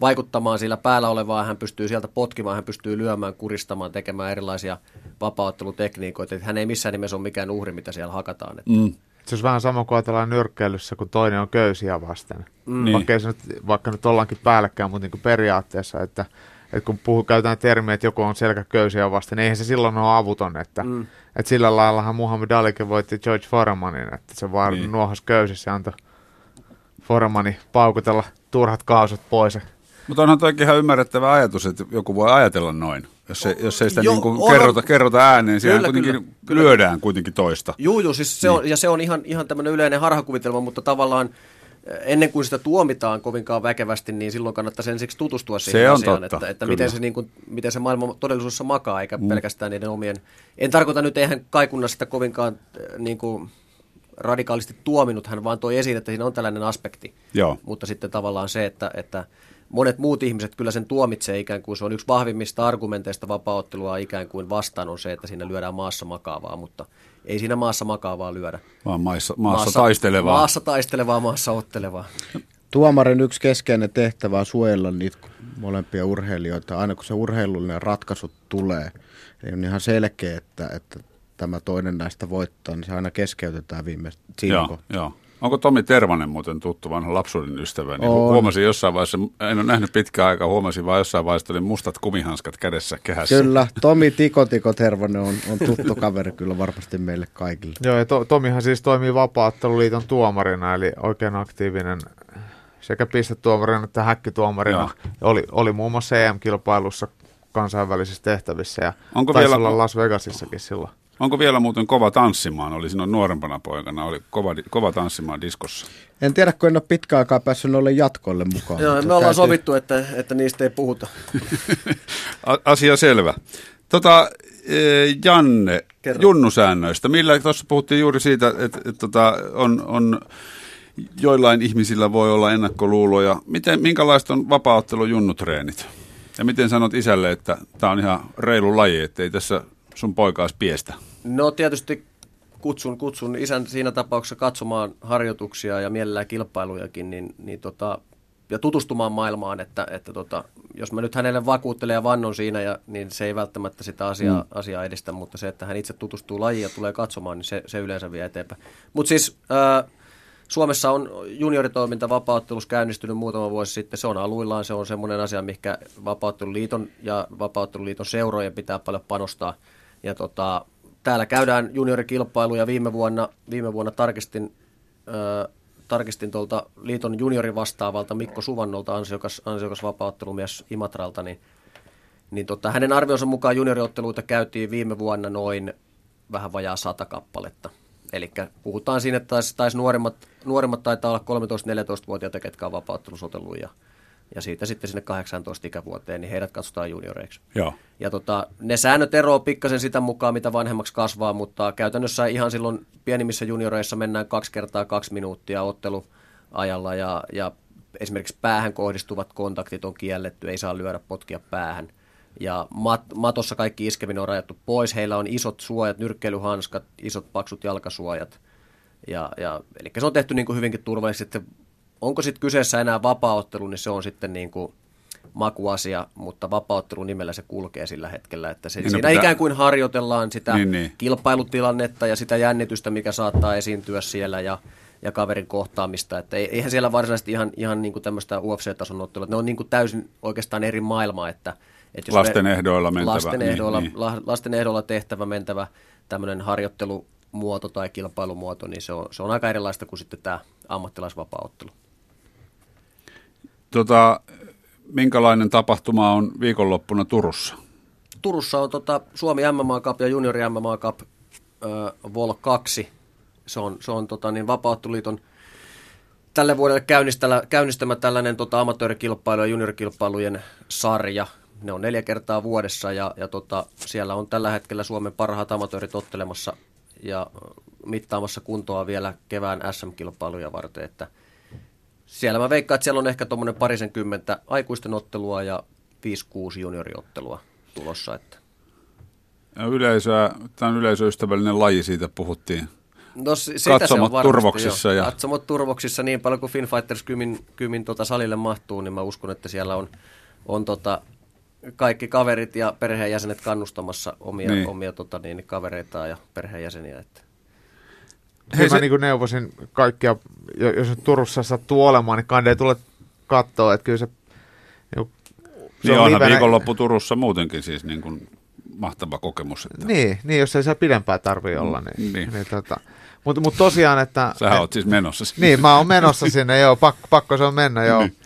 vaikuttamaan sillä päällä olevaa, hän pystyy sieltä potkimaan, hän pystyy lyömään, kuristamaan, tekemään erilaisia vapauttelutekniikoita, hän ei missään nimessä ole mikään uhri, mitä siellä hakataan. Että. Mm. Se olisi vähän sama kuin ajatellaan nyrkkeilyssä, kun toinen on köysiä vasten. Mm. Vaikka, niin. nyt, vaikka nyt ollaankin päällekkäin, mutta niin kuin periaatteessa, että, että kun puhuu, käytetään termiä, että joku on selkä köysiä vasten, niin eihän se silloin ole avuton. Että, mm. että sillä laillahan Muhammad Alikin voitti George Foremanin, että se vaan niin. nuohos köysissä ja antoi Foremani paukutella turhat kaasut pois. Mutta onhan toikin ihan ymmärrettävä ajatus, että joku voi ajatella noin. Jos, se, jos ei sitä jo, niin kuin on, kerrota, kerrota ääneen, siinä kuitenkin kyllä, lyödään kuitenkin toista. Joo, joo siis se niin. on, ja se on ihan, ihan tämmöinen yleinen harhakuvitelma, mutta tavallaan eh, ennen kuin sitä tuomitaan kovinkaan väkevästi, niin silloin kannattaisi ensiksi tutustua siihen se asiaan, totta, että, että miten, se, niin kuin, miten se maailma todellisuudessa makaa, eikä mm. pelkästään niiden omien... En tarkoita nyt, eihän kaikunna sitä kovinkaan eh, niin kuin, radikaalisti tuominut, hän vaan toi esiin, että siinä on tällainen aspekti. Joo. Mutta sitten tavallaan se, että, että monet muut ihmiset kyllä sen tuomitsee ikään kuin se on yksi vahvimmista argumenteista vapaaottelua ikään kuin vastaan on se, että siinä lyödään maassa makaavaa, mutta ei siinä maassa makaavaa lyödä. Vaan maassa, maassa, maassa taistelevaa. Maassa taistelevaa, maassa ottelevaa. Tuomarin yksi keskeinen tehtävä on suojella niitä molempia urheilijoita. Aina kun se urheilullinen ratkaisu tulee, niin on ihan selkeä, että, että tämä toinen näistä voittaa, niin se aina keskeytetään viimeistä siinä joo, joo. Onko Tomi Tervanen muuten tuttu vanha lapsuuden ystävä? Niin huomasin jossain vaiheessa, en ole nähnyt pitkään aikaa, huomasin vaan jossain vaiheessa oli mustat kumihanskat kädessä kehässä. Kyllä, Tomi Tiko Tiko Tervanen on, on tuttu kaveri kyllä varmasti meille kaikille. Joo, ja to, Tomihan siis toimii Vapaatteluliiton tuomarina, eli oikein aktiivinen sekä pistetuomarina että häkkituomarina. Oli, oli muun muassa EM-kilpailussa kansainvälisissä tehtävissä ja Onko taisi vielä... olla Las Vegasissakin silloin. Onko vielä muuten kova tanssimaan? Oli sinun nuorempana poikana, oli kova, kova tanssimaan diskossa. En tiedä, kun en ole pitkä aikaa päässyt noille jatkoille mukaan. Joo, me ollaan käytiin... sovittu, että, että niistä ei puhuta. Asia selvä. Tota, e, Janne, Kerro. junnusäännöistä. Millä, tuossa puhuttiin juuri siitä, että, että, että tota, on, on joillain ihmisillä voi olla ennakkoluuloja. Miten, minkälaista on vapaaottelu junnutreenit? Ja miten sanot isälle, että tämä on ihan reilu laji, että ei tässä sun poikaas piestä? No tietysti kutsun, kutsun isän siinä tapauksessa katsomaan harjoituksia ja mielellään kilpailujakin, niin, niin tota, ja tutustumaan maailmaan, että, että tota, jos mä nyt hänelle vakuuttelen ja vannon siinä, ja, niin se ei välttämättä sitä asiaa, mm. asiaa edistä, mutta se, että hän itse tutustuu lajiin ja tulee katsomaan, niin se, se yleensä vie eteenpäin. Mutta siis ää, Suomessa on junioritoiminta vapauttelussa käynnistynyt muutama vuosi sitten. Se on aluillaan, se on semmoinen asia, mikä vapautteluliiton ja vapautteluliiton seurojen pitää paljon panostaa – ja tota, täällä käydään juniorikilpailuja. Viime vuonna, viime vuonna tarkistin, ö, tarkistin tuolta liiton juniorin vastaavalta Mikko Suvannolta, ansiokas, ansiokas vapauttelumies Imatralta, niin, niin tota, hänen arvionsa mukaan junioriotteluita käytiin viime vuonna noin vähän vajaa sata kappaletta. Eli puhutaan siinä, että taisi, taisi nuoremmat, nuoremmat taitaa olla 13-14-vuotiaita, ketkä on vapauttelusotellut ja siitä sitten sinne 18 ikävuoteen, niin heidät katsotaan junioreiksi. Joo. Ja tota, ne säännöt eroavat pikkasen sitä mukaan, mitä vanhemmaksi kasvaa, mutta käytännössä ihan silloin pienimmissä junioreissa mennään kaksi kertaa kaksi minuuttia otteluajalla ja, ja esimerkiksi päähän kohdistuvat kontaktit on kielletty, ei saa lyödä potkia päähän. Ja mat, matossa kaikki iskeminen on rajattu pois. Heillä on isot suojat, nyrkkeilyhanskat, isot paksut jalkasuojat. Ja, ja, eli se on tehty niin kuin hyvinkin turvallisesti onko sitten kyseessä enää vapaaottelu, niin se on sitten niin kuin makuasia, mutta vapaaottelun nimellä se kulkee sillä hetkellä, että se, niin siinä pitää... ikään kuin harjoitellaan sitä niin, niin. kilpailutilannetta ja sitä jännitystä, mikä saattaa esiintyä siellä ja, ja kaverin kohtaamista, että eihän siellä varsinaisesti ihan, ihan niin kuin tämmöistä UFC-tason ottelua, ne on niin kuin täysin oikeastaan eri maailma, että, että jos lasten ehdoilla mentävä. Lasten, niin, ehdoilla, niin. lasten ehdoilla tehtävä mentävä tämmöinen harjoittelu muoto tai kilpailumuoto, niin se on, se on aika erilaista kuin sitten tämä ammattilaisvapaaottelu. Tota, minkälainen tapahtuma on viikonloppuna Turussa? Turussa on tota Suomi MMA Cup ja Juniori MMA Cup äh, Vol 2. Se on, se on tota, niin Vapauttuliiton tälle vuodelle käynnistämä tällainen tota, amatöörikilpailu ja juniorikilpailujen sarja. Ne on neljä kertaa vuodessa ja, ja tota, siellä on tällä hetkellä Suomen parhaat amatöörit ottelemassa ja mittaamassa kuntoa vielä kevään SM-kilpailuja varten, että siellä mä veikkaan, että siellä on ehkä tuommoinen parisen kymmentä aikuisten ottelua ja 5-6 junioriottelua tulossa. Että. Ja yleisöä, tämä on yleisöystävällinen laji, siitä puhuttiin. No, katsomot varmasti, turvoksissa. Jo. Ja... Katsomot turvoksissa niin paljon kuin Finfighters kymin, kymin tota salille mahtuu, niin mä uskon, että siellä on, on tota, kaikki kaverit ja perheenjäsenet kannustamassa omia, niin. omia tota, niin, kavereitaan ja perheenjäseniä. Että. Hei, mä se... niin neuvosin kaikkia, jos nyt Turussa sattuu olemaan, niin kande tule katsoa, että kyllä se... Niin, se niin on onhan viikonloppu Turussa muutenkin siis niin kuin mahtava kokemus. Että... Niin, niin, jos ei se pidempään tarvitse olla. Niin, niin. niin tota, mutta mut tosiaan, että... Sähän et, oot siis menossa sinne. Niin, mä oon menossa sinne, joo, pakko, pakko se on mennä, joo. Niin.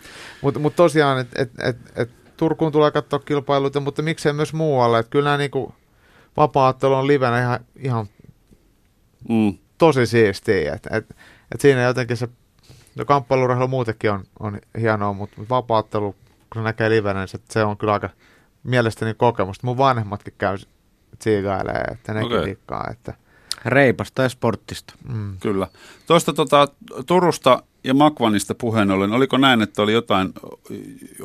Mutta mut tosiaan, että et, et, et Turkuun tulee katsoa kilpailuita, mutta miksei myös muualle. Että kyllä nämä niinku, vapaattelu on livenä ihan, ihan mm. Tosi siistiä. Että et, et siinä jotenkin se, no kamppailurheilu muutenkin on, on hienoa, mutta vapaattelu, kun se näkee livenä, niin se, se on kyllä aika mielestäni kokemusta. Mun vanhemmatkin käy tsiigailee, että nekin okay. dikkaa, että – Reipasta ja sporttista. Mm. Kyllä. Tuosta tota, Turusta ja Makvanista puheen ollen, oliko näin, että oli jotain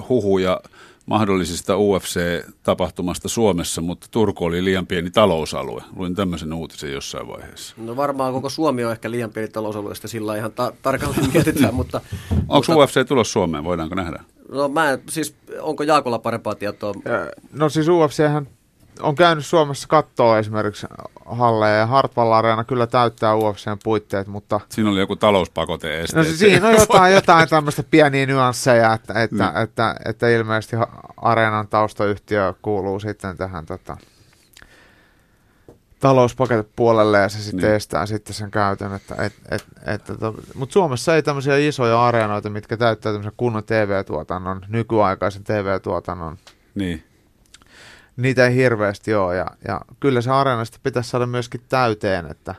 huhuja mahdollisista UFC-tapahtumasta Suomessa, mutta Turku oli liian pieni talousalue. Luin tämmöisen uutisen jossain vaiheessa. No varmaan koko Suomi on ehkä liian pieni talousalue, sitä sillä ihan ta- tarkalleen mietitään, mutta... Onko mutta, UFC tulos Suomeen, voidaanko nähdä? No mä en, siis onko Jaakolla parempaa tietoa? No siis UFChän on käynyt Suomessa kattoa esimerkiksi halleja ja Hartwall Arena kyllä täyttää UFCn puitteet, mutta... Siinä oli joku talouspakote este. No siinä on jotain, jotain tämmöistä pieniä nyansseja, että, että, mm. että, että, että ilmeisesti Areenan taustayhtiö kuuluu sitten tähän tota, talouspaketepuolelle ja se sitten niin. estää sitten sen käytön. Että, et, et, et, et, mutta Suomessa ei tämmöisiä isoja areenoita, mitkä täyttää tämmöisen kunnon TV-tuotannon, nykyaikaisen TV-tuotannon. Niin niitä ei hirveästi ole. Ja, ja kyllä se areena sitten pitäisi saada myöskin täyteen. Että,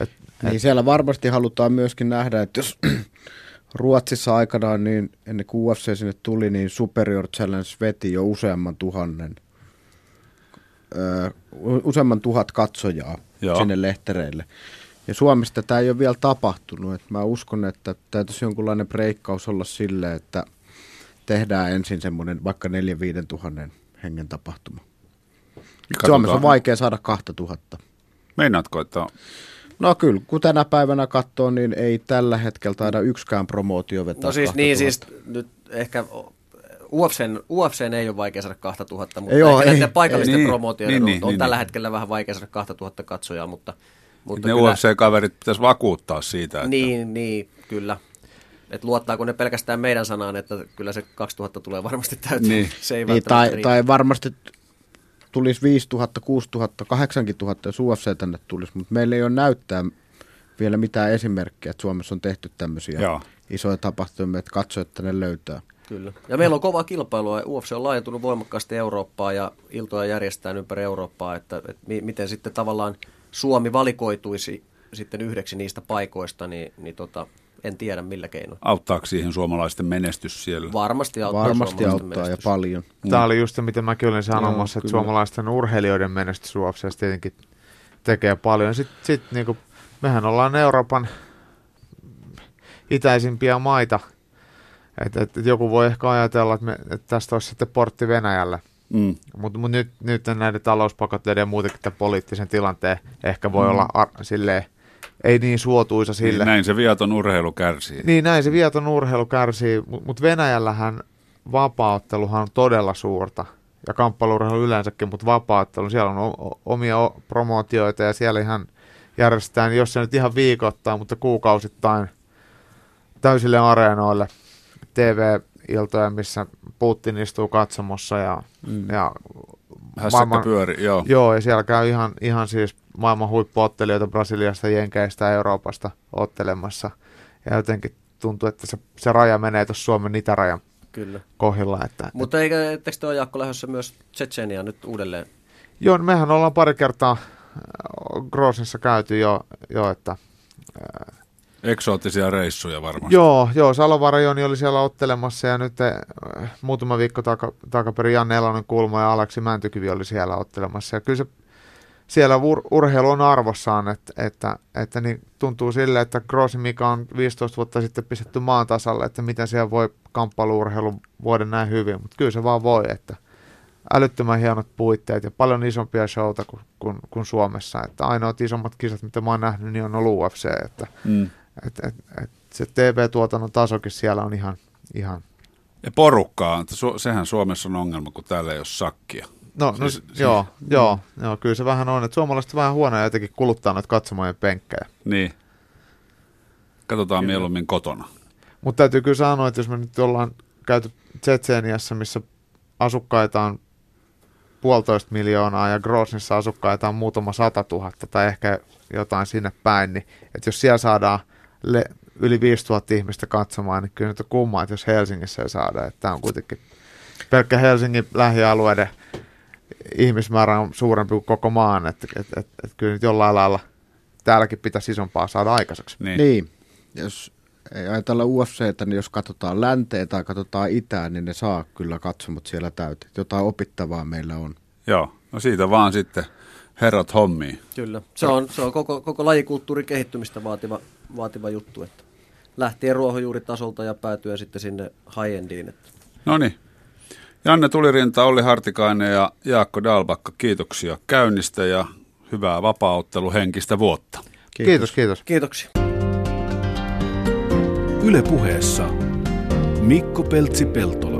et, niin et, siellä varmasti halutaan myöskin nähdä, että jos Ruotsissa aikanaan, niin ennen kuin UFC sinne tuli, niin Superior Challenge veti jo useamman tuhannen, ö, useamman tuhat katsojaa Joo. sinne lehtereille. Ja Suomesta tämä ei ole vielä tapahtunut. Et mä uskon, että täytyisi jonkunlainen breikkaus olla sille, että tehdään ensin semmoinen vaikka 4-5 tuhannen hengen tapahtuma. Katsotaan. Suomessa on vaikea saada 2000. Meinaatko, että No kyllä, kun tänä päivänä katsoo, niin ei tällä hetkellä taida yksikään promootio vetää No siis 2000. niin, siis nyt ehkä UFCn, UFCn ei ole vaikea saada 2000, mutta Joo, ehkä ei, paikallisten ei, niin, promootioiden niin, on, niin, on niin, tällä niin. hetkellä vähän vaikea saada 2000 katsojaa, mutta... mutta ne kyllä, UFC-kaverit pitäisi vakuuttaa siitä, että... Niin, niin kyllä. Että luottaako ne pelkästään meidän sanaan, että kyllä se 2000 tulee varmasti täyteen. Niin. Se ei niin, tai, tai varmasti tulisi 5000, 6000, 8000, jos UFC tänne tulisi, mutta meillä ei ole näyttää vielä mitään esimerkkejä, että Suomessa on tehty tämmöisiä Joo. isoja tapahtumia, että että ne löytää. Kyllä. Ja meillä on kova kilpailua. UFC on laajentunut voimakkaasti Eurooppaan ja iltoja järjestetään ympäri Eurooppaa, että, että miten sitten tavallaan Suomi valikoituisi sitten yhdeksi niistä paikoista, niin, niin tota, en tiedä millä keinoin. Auttaako siihen suomalaisten menestys siellä? Varmasti auttaa Varmasti auttaa menestys. ja paljon. Tämä oli just se, mitä mäkin olin sanomassa, Joo, että kyllä. suomalaisten urheilijoiden menestys Suomessa tietenkin tekee paljon. Sitten sit, niin mehän ollaan Euroopan itäisimpiä maita. Et, et, et joku voi ehkä ajatella, että, me, että tästä olisi sitten portti Venäjälle. Mm. Mutta mut nyt, nyt näiden talouspakotteiden ja muutenkin tämän poliittisen tilanteen ehkä voi mm. olla ar- silleen ei niin suotuisa niin, sille. Niin, näin se viaton urheilu kärsii. Niin, näin se viaton urheilu kärsii, mutta Venäjällähän vapaatteluhan on todella suurta. Ja kamppailurheilu yleensäkin, mutta vapaattelu, siellä on omia promootioita ja siellä ihan järjestetään, jos se nyt ihan viikoittain, mutta kuukausittain täysille areenoille TV-iltoja, missä Putin istuu katsomossa ja, mm. ja maailman, pyöri, joo. Joo, ja siellä käy ihan, ihan siis maailman huippuottelijoita Brasiliasta, Jenkeistä ja Euroopasta ottelemassa. Ja jotenkin tuntuu, että se, se raja menee tuossa Suomen itärajan Kyllä. kohdilla. Että, Mutta eikö, etteikö te ole Jaakko lähdössä myös Tsetseniaan nyt uudelleen? Joo, mehän ollaan pari kertaa äh, Grosnissa käyty jo, jo että Eksoottisia reissuja varmasti. Joo, joo Salovara Joni oli siellä ottelemassa ja nyt äh, muutama viikko taka, takaperin Janne Elonen Kulma ja Aleksi Mäntykivi oli siellä ottelemassa. Ja kyllä se siellä ur, urheilu on arvossaan, että, että, että niin tuntuu sille, että Grossi, mikä on 15 vuotta sitten pistetty maan tasalle, että miten siellä voi kamppailuurheilu voida näin hyvin, mutta kyllä se vaan voi, että älyttömän hienot puitteet ja paljon isompia showta kuin, kuin, kuin Suomessa. Että ainoat isommat kisat, mitä mä oon nähnyt, niin on ollut UFC, että Mm. et, et, et se TV-tuotannon tasokin siellä on ihan, ihan Ja porukkaa, että sehän Suomessa on ongelma, kun täällä ei ole sakkia. No, no Siis- siis, joo, joo, joo, kyllä se vähän on, että suomalaiset vähän huonoja jotenkin kuluttaa noita katsomojen penkkejä. Niin. Katsotaan mieluummin kotona. Mutta täytyy kyllä sanoa, että jos me nyt ollaan käyty Tsetseeniassa, missä asukkaita on puolitoista miljoonaa ja Grosnissa asukkaita on muutama sata tuhatta tai ehkä jotain sinne päin, niin että jos siellä saadaan le- yli 5000 ihmistä katsomaan, niin kyllä nyt on kummaa, että jos Helsingissä ei saada, että tämä on kuitenkin pelkkä Helsingin lähialueiden ihmismäärä on suurempi kuin koko maan, että et, et, et kyllä nyt jollain lailla täälläkin pitäisi isompaa saada aikaiseksi. Niin. Niin, jos ei ajatella UFCtä, niin jos katsotaan länteen tai katsotaan itään, niin ne saa kyllä katsomot siellä täyteen. Jotain opittavaa meillä on. Joo, no siitä vaan sitten herrat hommiin. Kyllä. Se on, se on koko, koko lajikulttuurin kehittymistä vaativa, vaativa juttu, että lähtien ruohonjuuritasolta ja päätyen sitten sinne high-endiin. Että No niin. Janne Tulirinta, Olli Hartikainen ja Jaakko Dalbakka, kiitoksia käynnistä ja hyvää vapaaotteluhenkistä vuotta. Kiitos, kiitos. kiitoksia. Yle puheessa Mikko Peltsi-Peltola.